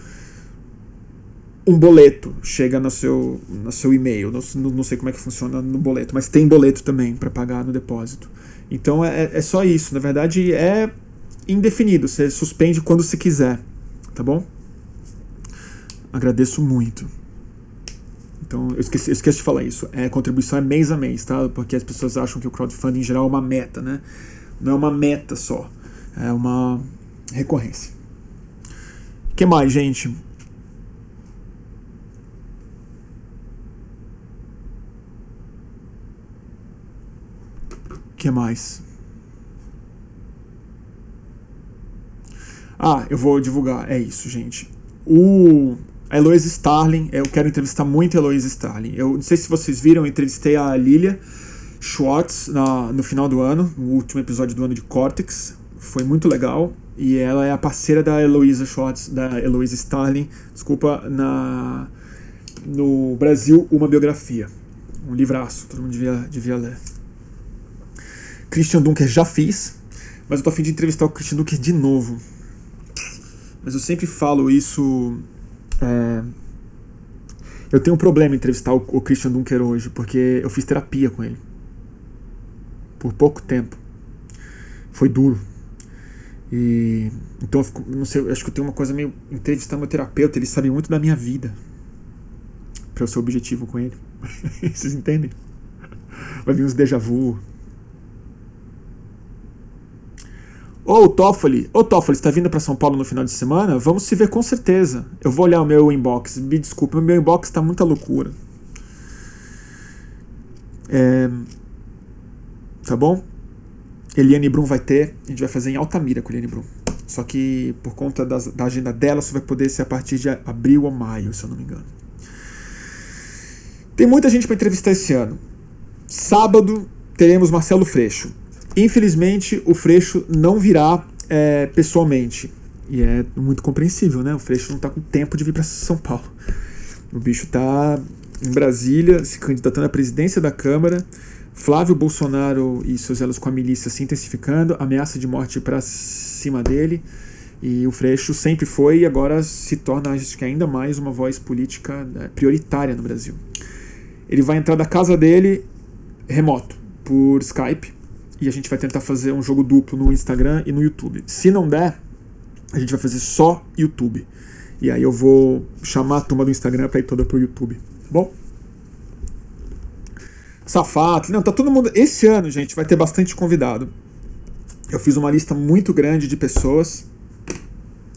um boleto chega no seu, no seu e-mail. Não, não sei como é que funciona no boleto, mas tem boleto também para pagar no depósito. Então é, é só isso. Na verdade, é indefinido. Você suspende quando você quiser. Tá bom? Agradeço muito. Então, eu esqueci, eu esqueci de falar isso. É, contribuição é mês a mês, tá? Porque as pessoas acham que o crowdfunding em geral é uma meta, né? Não é uma meta só. É uma recorrência. O que mais, gente? que mais? Ah, eu vou divulgar. É isso, gente. O a Starling, eu quero entrevistar muito a Eloise Starling. Eu não sei se vocês viram, eu entrevistei a Lilia Schwartz na, no final do ano, no último episódio do ano de Cortex. Foi muito legal. E ela é a parceira da Eloisa Schwartz, da Eloise Starling, desculpa, na, no Brasil, Uma Biografia. Um livraço, todo mundo devia, devia ler. Christian Dunker já fiz, mas eu tô a fim de entrevistar o Christian Dunker de novo. Mas eu sempre falo isso. É... Eu tenho um problema em entrevistar o, o Christian Dunker hoje, porque eu fiz terapia com ele. Por pouco tempo. Foi duro. E então eu fico, não sei, acho que eu tenho uma coisa meio entrevistar meu terapeuta, ele sabe muito da minha vida. Para eu ser objetivo com ele. Vocês entendem? Vai vir uns déjà vu, Ô, oh, Toffoli, ô, oh, Toffoli, está vindo para São Paulo no final de semana? Vamos se ver com certeza. Eu vou olhar o meu inbox. Me desculpe, meu inbox está muita loucura. É... Tá bom? Eliane Brum vai ter. A gente vai fazer em Altamira com Eliane Brum. Só que por conta das, da agenda dela, só vai poder ser a partir de abril ou maio, se eu não me engano. Tem muita gente para entrevistar esse ano. Sábado teremos Marcelo Freixo. Infelizmente, o Freixo não virá é, pessoalmente. E é muito compreensível, né? O Freixo não está com tempo de vir para São Paulo. O bicho está em Brasília, se candidatando à presidência da Câmara. Flávio Bolsonaro e seus elos com a milícia se intensificando, ameaça de morte para cima dele. E o Freixo sempre foi e agora se torna, acho que ainda mais, uma voz política né, prioritária no Brasil. Ele vai entrar da casa dele remoto, por Skype, e a gente vai tentar fazer um jogo duplo no Instagram e no YouTube. Se não der, a gente vai fazer só YouTube. E aí eu vou chamar a turma do Instagram para ir toda pro YouTube. Tá bom? Safado. Não, tá todo mundo. Esse ano, gente, vai ter bastante convidado. Eu fiz uma lista muito grande de pessoas.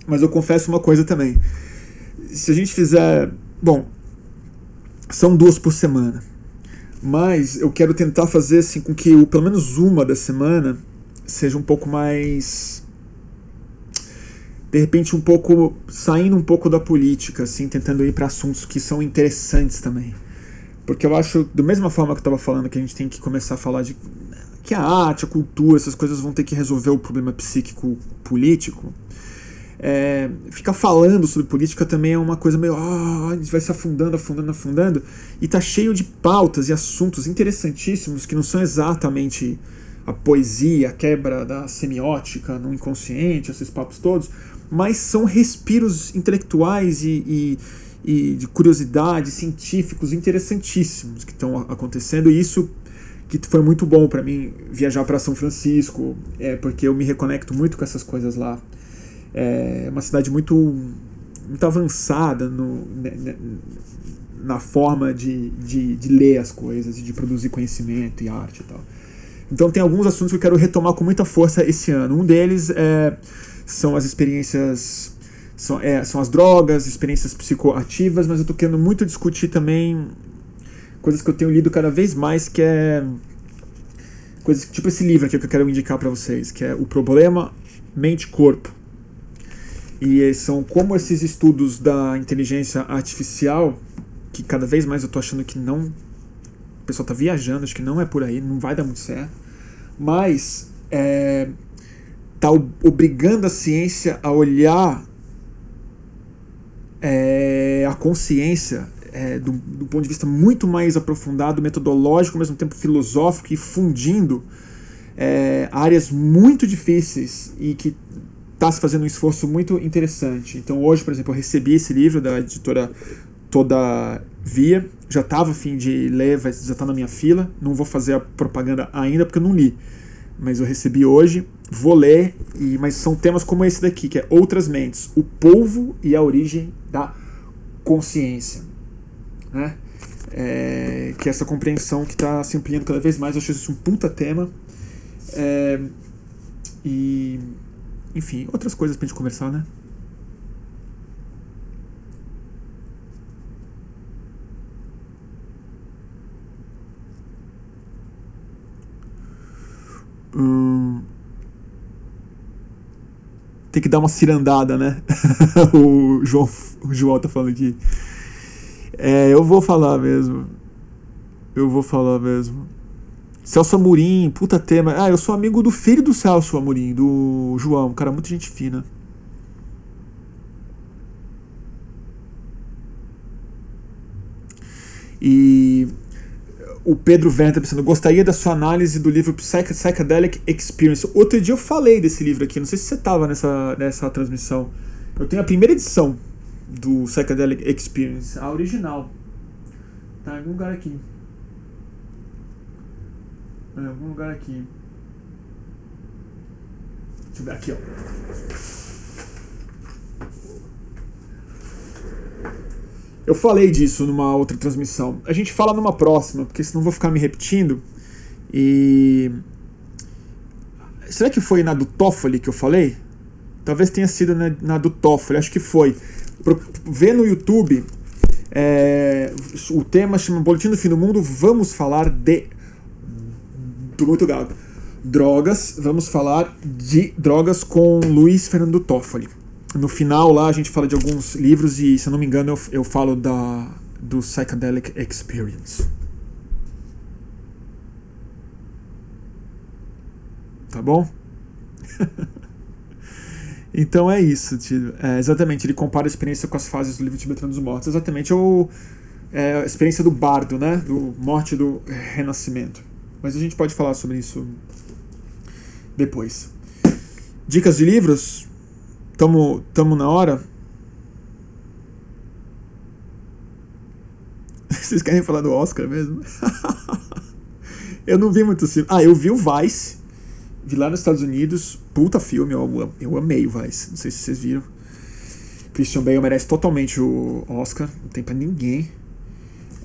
Mas eu confesso uma coisa também. Se a gente fizer. Bom, são duas por semana mas eu quero tentar fazer assim com que o, pelo menos uma da semana seja um pouco mais de repente um pouco saindo um pouco da política assim tentando ir para assuntos que são interessantes também Porque eu acho, da mesma forma que eu estava falando, que a gente tem que começar a falar de que a arte, a cultura, essas coisas vão ter que resolver o problema psíquico político. É, ficar falando sobre política também é uma coisa meio. Oh, a gente vai se afundando, afundando, afundando. E tá cheio de pautas e assuntos interessantíssimos que não são exatamente a poesia, a quebra da semiótica no inconsciente, esses papos todos, mas são respiros intelectuais e, e, e de curiosidade, científicos interessantíssimos que estão acontecendo. E isso que foi muito bom para mim viajar para São Francisco, é porque eu me reconecto muito com essas coisas lá. É uma cidade muito, muito avançada no, né, né, na forma de, de, de ler as coisas e de produzir conhecimento e arte e tal. Então tem alguns assuntos que eu quero retomar com muita força esse ano. Um deles é, são as experiências, são, é, são as drogas, experiências psicoativas, mas eu estou querendo muito discutir também coisas que eu tenho lido cada vez mais, que é coisas tipo esse livro aqui que eu quero indicar para vocês, que é o problema mente-corpo. E são como esses estudos da inteligência artificial, que cada vez mais eu estou achando que não o pessoal está viajando, acho que não é por aí, não vai dar muito certo. Mas é, tá obrigando a ciência a olhar é, a consciência é, do, do, ponto de vista muito mais aprofundado, metodológico, ao mesmo tempo filosófico e fundindo é, áreas muito difíceis e que está se fazendo um esforço muito interessante. Então hoje, por exemplo, eu recebi esse livro da editora Toda Via, já estava a fim de ler, já está na minha fila, não vou fazer a propaganda ainda porque eu não li, mas eu recebi hoje, vou ler, e, mas são temas como esse daqui, que é Outras Mentes, o polvo e a origem da consciência né? É, que é essa compreensão que está se ampliando cada vez mais. Eu acho isso um puta tema. É, e, enfim, outras coisas pra gente conversar, né? Hum, tem que dar uma cirandada, né? o, João, o João tá falando aqui. É, eu vou falar mesmo. Eu vou falar mesmo. Celso Amorim, puta tema. Ah, eu sou amigo do filho do Celso Amorim, do João, cara, muita gente fina. E o Pedro Werner tá pensando, gostaria da sua análise do livro Psychedelic Experience. Outro dia eu falei desse livro aqui, não sei se você estava nessa, nessa transmissão. Eu tenho a primeira edição, do Psychedelic Experience, a original. Tá em algum lugar aqui. Em algum lugar aqui. Deixa eu ver aqui, ó. Eu falei disso numa outra transmissão. A gente fala numa próxima, porque senão vou ficar me repetindo. E. Será que foi na do Toffoli que eu falei? Talvez tenha sido na, na do Toffoli, acho que foi. Vê no YouTube, é, o tema chama Boletim do Fim do Mundo. Vamos falar de. Do muito gago. Drogas. Vamos falar de drogas com Luiz Fernando Toffoli. No final lá a gente fala de alguns livros e, se eu não me engano, eu, eu falo da, do Psychedelic Experience. Tá bom? Então é isso, é, exatamente. Ele compara a experiência com as fases do livro Tibetano dos Mortos. Exatamente o, é, a experiência do bardo, né? Do morte do renascimento. Mas a gente pode falar sobre isso depois. Dicas de livros? Tamo, tamo na hora? Vocês querem falar do Oscar mesmo? eu não vi muito filme. Ah, eu vi o Vice Vi lá nos Estados Unidos, puta filme, eu, eu amei o Vice. Não sei se vocês viram. Christian Bale merece totalmente o Oscar, não tem pra ninguém.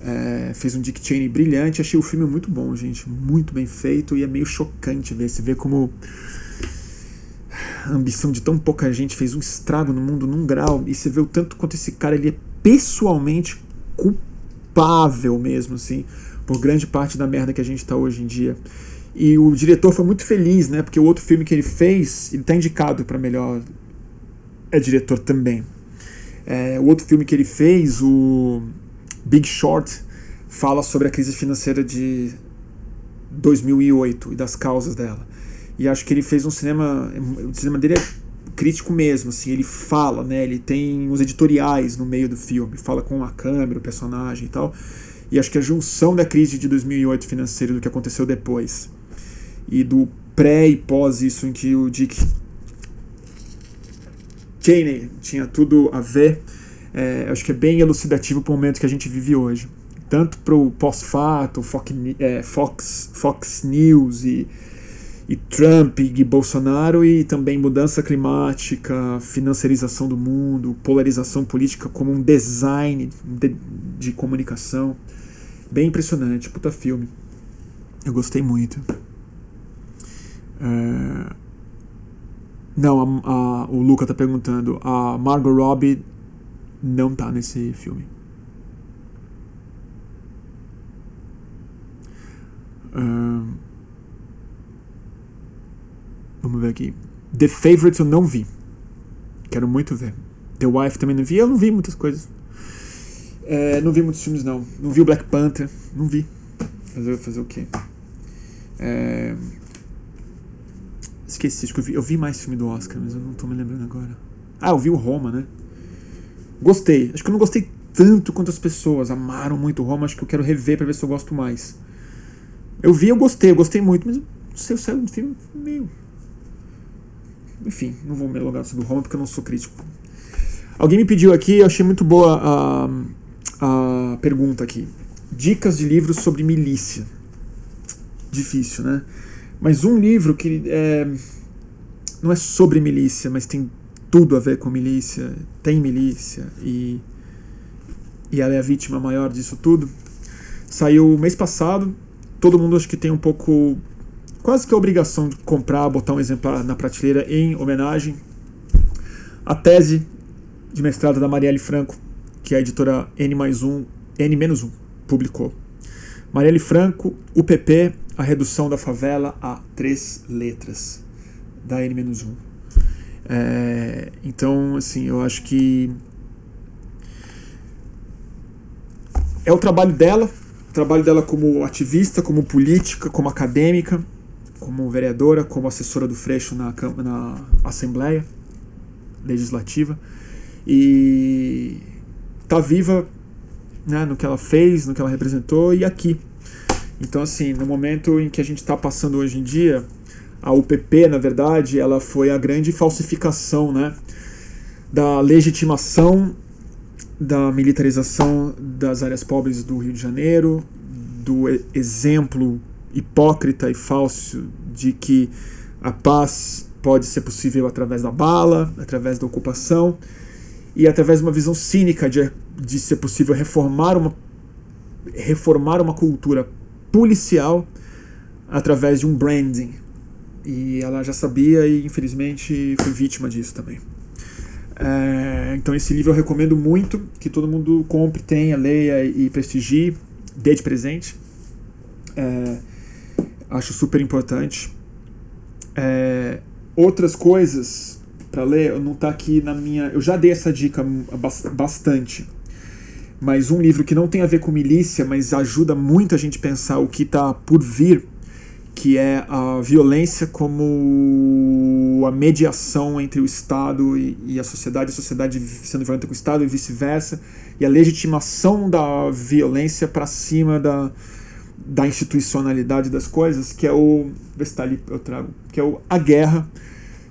É, fez um Dick Cheney brilhante, achei o filme muito bom, gente. Muito bem feito e é meio chocante ver. Você vê como a ambição de tão pouca gente fez um estrago no mundo num grau. E você vê o tanto quanto esse cara ele é pessoalmente culpável mesmo, assim, por grande parte da merda que a gente tá hoje em dia. E o diretor foi muito feliz, né? Porque o outro filme que ele fez, ele está indicado para melhor é diretor também. É, o outro filme que ele fez, o Big Short, fala sobre a crise financeira de 2008 e das causas dela. E acho que ele fez um cinema, o cinema dele é crítico mesmo, assim, ele fala, né, ele tem os editoriais no meio do filme, fala com a câmera, o personagem e tal. E acho que a junção da crise de 2008 financeira do que aconteceu depois e do pré e pós isso em que o Dick Cheney tinha tudo a ver, é, acho que é bem elucidativo para o momento que a gente vive hoje. Tanto para o pós-fato, Fox, é, Fox, Fox News e e Trump e Bolsonaro e também mudança climática, financiarização do mundo, polarização política como um design de, de comunicação. Bem impressionante, puta filme. Eu gostei muito. É... Não, a, a, o Luca tá perguntando. A Margot Robbie não tá nesse filme. Uh... Vamos ver aqui. The Favorite eu não vi. Quero muito ver. The Wife também não vi. Eu não vi muitas coisas. É, não vi muitos filmes, não. Não vi o Black Panther. Não vi. Fazer, fazer o quê? É... Esqueci, acho que eu vi, eu vi mais filme do Oscar, mas eu não tô me lembrando agora. Ah, eu vi o Roma, né? Gostei. Acho que eu não gostei tanto quanto as pessoas amaram muito o Roma. Acho que eu quero rever pra ver se eu gosto mais. Eu vi, eu gostei, eu gostei muito, mas não sei, eu saio do filme meio enfim, não vou me alongar sobre o Roma porque eu não sou crítico. Alguém me pediu aqui, eu achei muito boa a, a pergunta aqui. Dicas de livros sobre milícia. Difícil, né? Mas um livro que é, não é sobre milícia, mas tem tudo a ver com milícia, tem milícia e, e ela é a vítima maior disso tudo. Saiu mês passado, todo mundo acho que tem um pouco quase que a obrigação de comprar, botar um exemplar na prateleira em homenagem à tese de mestrado da Marielle Franco, que a editora N mais 1, N-1 publicou. Marielle Franco, UPP, a redução da favela a três letras da N-1. É, então, assim, eu acho que é o trabalho dela, o trabalho dela como ativista, como política, como acadêmica, como vereadora, como assessora do Freixo na, na Assembleia Legislativa. E tá viva né, no que ela fez, no que ela representou e aqui. Então, assim, no momento em que a gente está passando hoje em dia, a UPP, na verdade, ela foi a grande falsificação né, da legitimação da militarização das áreas pobres do Rio de Janeiro, do exemplo hipócrita e falso de que a paz pode ser possível através da bala, através da ocupação e através de uma visão cínica de, de ser possível reformar uma, reformar uma cultura policial através de um branding. E ela já sabia e infelizmente foi vítima disso também. É, então esse livro eu recomendo muito que todo mundo compre, tenha, leia e prestigie, dê de presente. É, acho super importante. É, outras coisas para ler, não está aqui na minha. Eu já dei essa dica bastante. Mas um livro que não tem a ver com milícia, mas ajuda muito a gente pensar o que está por vir, que é a violência como a mediação entre o Estado e, a sociedade, a sociedade sendo violenta com o Estado e vice-versa, e a legitimação da violência para cima da, da institucionalidade das coisas, que é o. Vê se tá ali, eu trago. Que é o A Guerra,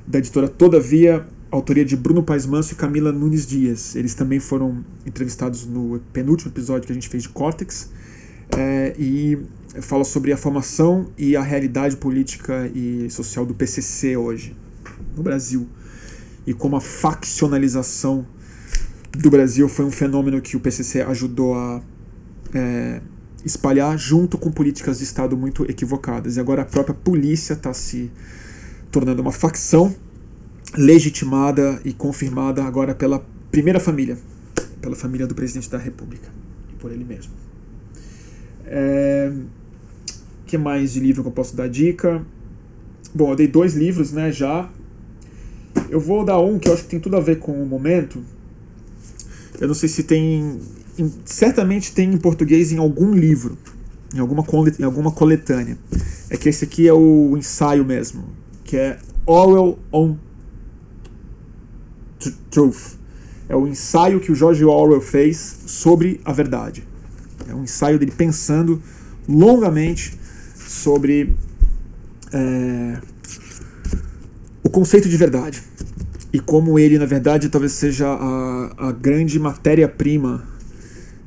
da editora Todavia, autoria de Bruno Paes Manso e Camila Nunes Dias. Eles também foram entrevistados no penúltimo episódio que a gente fez de Córtex. É, e fala sobre a formação e a realidade política e social do PCC hoje, no Brasil. E como a faccionalização do Brasil foi um fenômeno que o PCC ajudou a. É, espalhar junto com políticas de Estado muito equivocadas. E agora a própria polícia está se tornando uma facção legitimada e confirmada agora pela primeira família, pela família do presidente da República e por ele mesmo. É... que mais de livro que eu posso dar dica? Bom, eu dei dois livros, né, já. Eu vou dar um que eu acho que tem tudo a ver com o momento. Eu não sei se tem em, certamente tem em português em algum livro, em alguma, em alguma coletânea. É que esse aqui é o ensaio mesmo, que é Orwell on Truth. É o ensaio que o George Orwell fez sobre a verdade. É um ensaio dele pensando longamente sobre é, o conceito de verdade e como ele, na verdade, talvez seja a, a grande matéria-prima,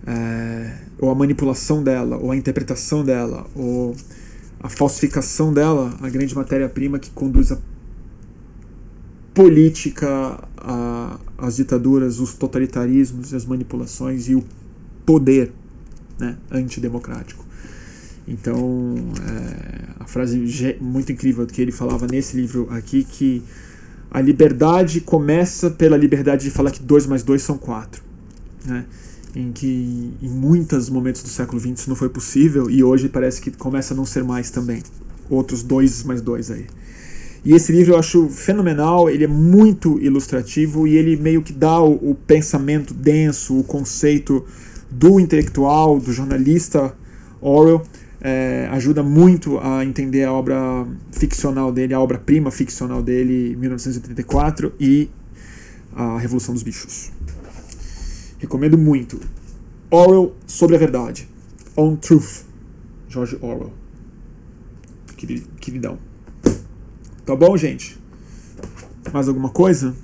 é, ou a manipulação dela, ou a interpretação dela, ou a falsificação dela, a grande matéria-prima que conduz a política, a, as ditaduras, os totalitarismos, as manipulações e o poder né, antidemocrático. Então, é, a frase muito incrível que ele falava nesse livro aqui, que a liberdade começa pela liberdade de falar que 2 mais 2 são 4. Né? Em que em muitos momentos do século XX isso não foi possível e hoje parece que começa a não ser mais também. Outros 2 mais 2 aí. E esse livro eu acho fenomenal, ele é muito ilustrativo e ele meio que dá o, o pensamento denso, o conceito do intelectual, do jornalista Orwell, é, ajuda muito a entender a obra ficcional dele, a obra-prima ficcional dele, 1984, e a Revolução dos Bichos. Recomendo muito. Orwell sobre a verdade. On Truth. George Orwell. Queridão. Tá bom, gente? Mais alguma coisa?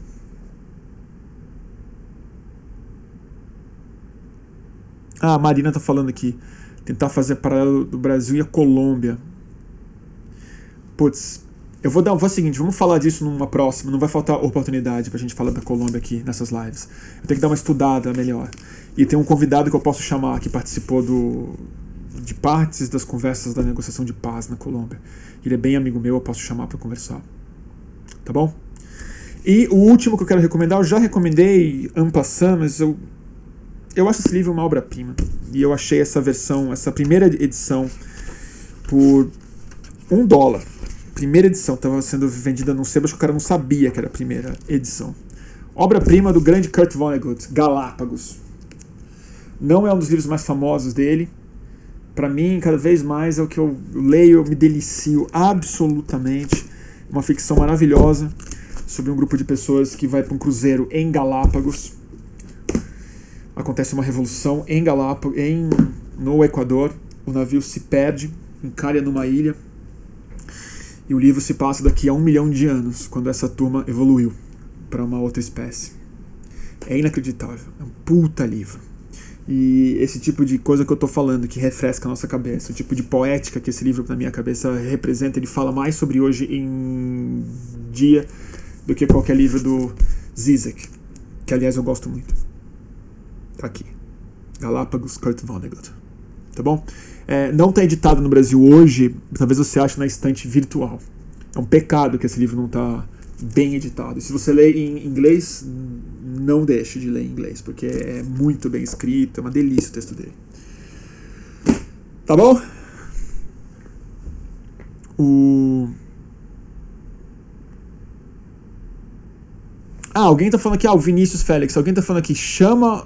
Ah, a Marina tá falando aqui tentar fazer paralelo do Brasil e a Colômbia. Putz, eu vou dar vou seguinte, vamos falar disso numa próxima, não vai faltar oportunidade pra gente falar da Colômbia aqui nessas lives. Eu tenho que dar uma estudada melhor. E tem um convidado que eu posso chamar que participou do de partes das conversas da negociação de paz na Colômbia. Ele é bem amigo meu, eu posso chamar para conversar. Tá bom? E o último que eu quero recomendar, eu já recomendei Ampassan, mas eu eu acho esse livro uma obra-prima. E eu achei essa versão, essa primeira edição, por um dólar. Primeira edição, estava sendo vendida num sebo, acho que o cara não sabia que era a primeira edição. Obra-prima do grande Kurt Vonnegut, Galápagos. Não é um dos livros mais famosos dele. Para mim, cada vez mais é o que eu leio, eu me delicio absolutamente. Uma ficção maravilhosa sobre um grupo de pessoas que vai para um cruzeiro em Galápagos acontece uma revolução em Galápagos, em, no Equador. O navio se perde, encalha numa ilha. E o livro se passa daqui a um milhão de anos, quando essa turma evoluiu para uma outra espécie. É inacreditável. É um puta livro. E esse tipo de coisa que eu tô falando, que refresca a nossa cabeça, o tipo de poética que esse livro na minha cabeça representa, ele fala mais sobre hoje em dia do que qualquer livro do Zizek, que aliás eu gosto muito. Tá aqui. Galápagos, Kurt Vonnegut. Tá bom? É, não está editado no Brasil hoje, talvez você ache na estante virtual. É um pecado que esse livro não está bem editado. Se você lê em inglês, não deixe de ler em inglês, porque é muito bem escrito, é uma delícia o texto dele. Tá bom? O. Ah, alguém tá falando aqui, ah, o Vinícius Félix, alguém tá falando aqui, chama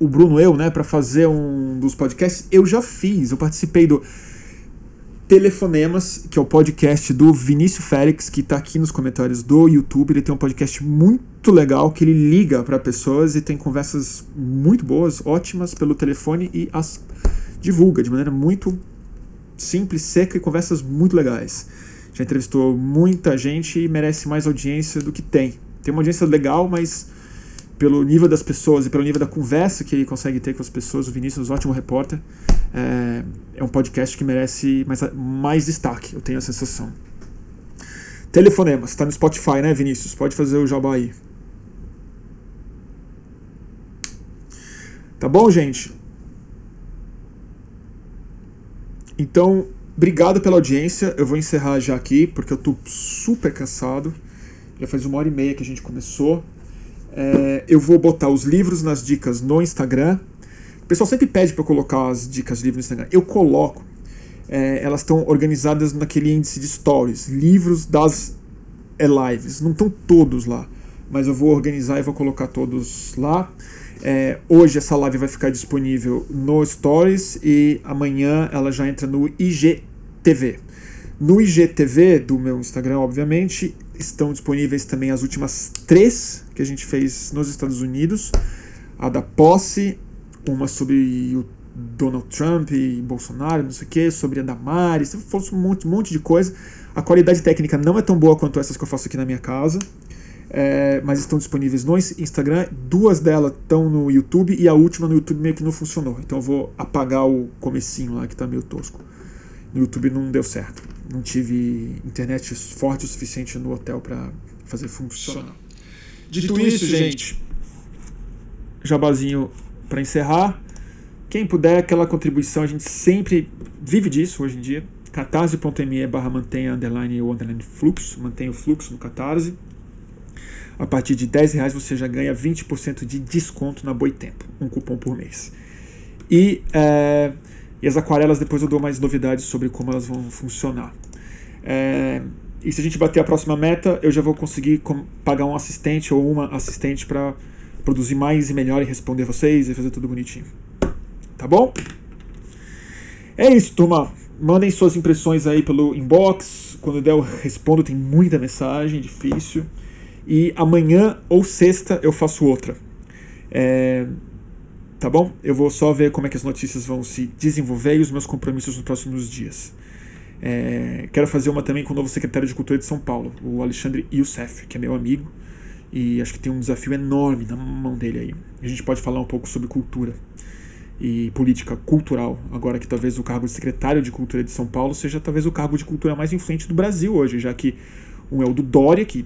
o Bruno eu, né, para fazer um dos podcasts, eu já fiz. Eu participei do Telefonemas, que é o podcast do Vinícius Félix, que está aqui nos comentários do YouTube. Ele tem um podcast muito legal que ele liga para pessoas e tem conversas muito boas, ótimas pelo telefone e as divulga de maneira muito simples, seca e conversas muito legais. Já entrevistou muita gente e merece mais audiência do que tem. Tem uma audiência legal, mas pelo nível das pessoas e pelo nível da conversa que ele consegue ter com as pessoas, o Vinícius, ótimo repórter, é, é um podcast que merece mais, mais destaque, eu tenho a sensação. Telefonemas, está no Spotify, né, Vinícius? Pode fazer o jabá aí. Tá bom, gente? Então, obrigado pela audiência. Eu vou encerrar já aqui, porque eu tô super cansado. Já faz uma hora e meia que a gente começou. É, eu vou botar os livros nas dicas no Instagram. O pessoal sempre pede para colocar as dicas de livros no Instagram. Eu coloco. É, elas estão organizadas naquele índice de stories. Livros das lives. Não estão todos lá. Mas eu vou organizar e vou colocar todos lá. É, hoje essa live vai ficar disponível no Stories e amanhã ela já entra no IGTV. No IGTV do meu Instagram, obviamente, estão disponíveis também as últimas três que a gente fez nos Estados Unidos: a da posse, uma sobre o Donald Trump e Bolsonaro, não sei o que, sobre a Damares, um monte, monte de coisa. A qualidade técnica não é tão boa quanto essas que eu faço aqui na minha casa é, mas estão disponíveis no Instagram. Duas delas estão no YouTube e a última no YouTube meio que não funcionou. Então eu vou apagar o comecinho lá que está meio tosco. No YouTube não deu certo. Não tive internet forte o suficiente no hotel para fazer funcionar. Dito, Dito isso, gente, jabazinho para encerrar. Quem puder, aquela contribuição, a gente sempre vive disso hoje em dia. catarse.me barra mantenha underline ou underline fluxo, mantenha o fluxo no Catarse. A partir de 10 reais você já ganha 20% de desconto na Boitempo, um cupom por mês. E, é, e as aquarelas depois eu dou mais novidades sobre como elas vão funcionar. É, e se a gente bater a próxima meta, eu já vou conseguir pagar um assistente ou uma assistente para produzir mais e melhor e responder vocês e fazer tudo bonitinho. Tá bom? É isso, turma. Mandem suas impressões aí pelo inbox. Quando der, eu respondo. Tem muita mensagem, difícil. E amanhã ou sexta eu faço outra. É, tá bom? Eu vou só ver como é que as notícias vão se desenvolver e os meus compromissos nos próximos dias. É, quero fazer uma também com o novo secretário de Cultura de São Paulo, o Alexandre Youssef, que é meu amigo. E acho que tem um desafio enorme na mão dele aí. A gente pode falar um pouco sobre cultura e política cultural, agora que talvez o cargo de secretário de Cultura de São Paulo seja talvez o cargo de cultura mais influente do Brasil hoje, já que um é o do Dória, que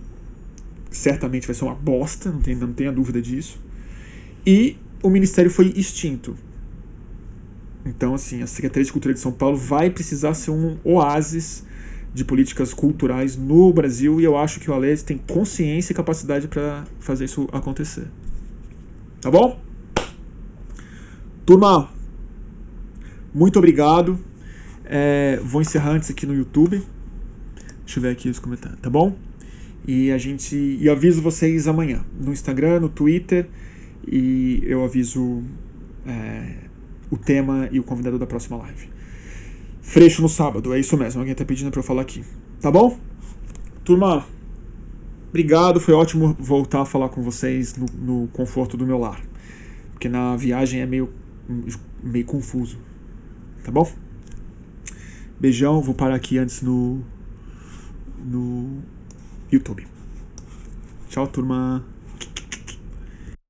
certamente vai ser uma bosta, não, não tenha dúvida disso. E o ministério foi extinto. Então, assim, a Secretaria de Cultura de São Paulo vai precisar ser um oásis de políticas culturais no Brasil e eu acho que o Alex tem consciência e capacidade para fazer isso acontecer. Tá bom? Turma, muito obrigado. É, vou encerrar antes aqui no YouTube. Deixa eu ver aqui os comentários, tá bom? E a gente. E aviso vocês amanhã. No Instagram, no Twitter. E eu aviso é, o tema e o convidado da próxima live. Freixo no sábado, é isso mesmo. Alguém tá pedindo pra eu falar aqui. Tá bom? Turma, obrigado. Foi ótimo voltar a falar com vocês no, no conforto do meu lar. Porque na viagem é meio, meio confuso. Tá bom? Beijão, vou parar aqui antes no. no YouTube. Tchau, turma.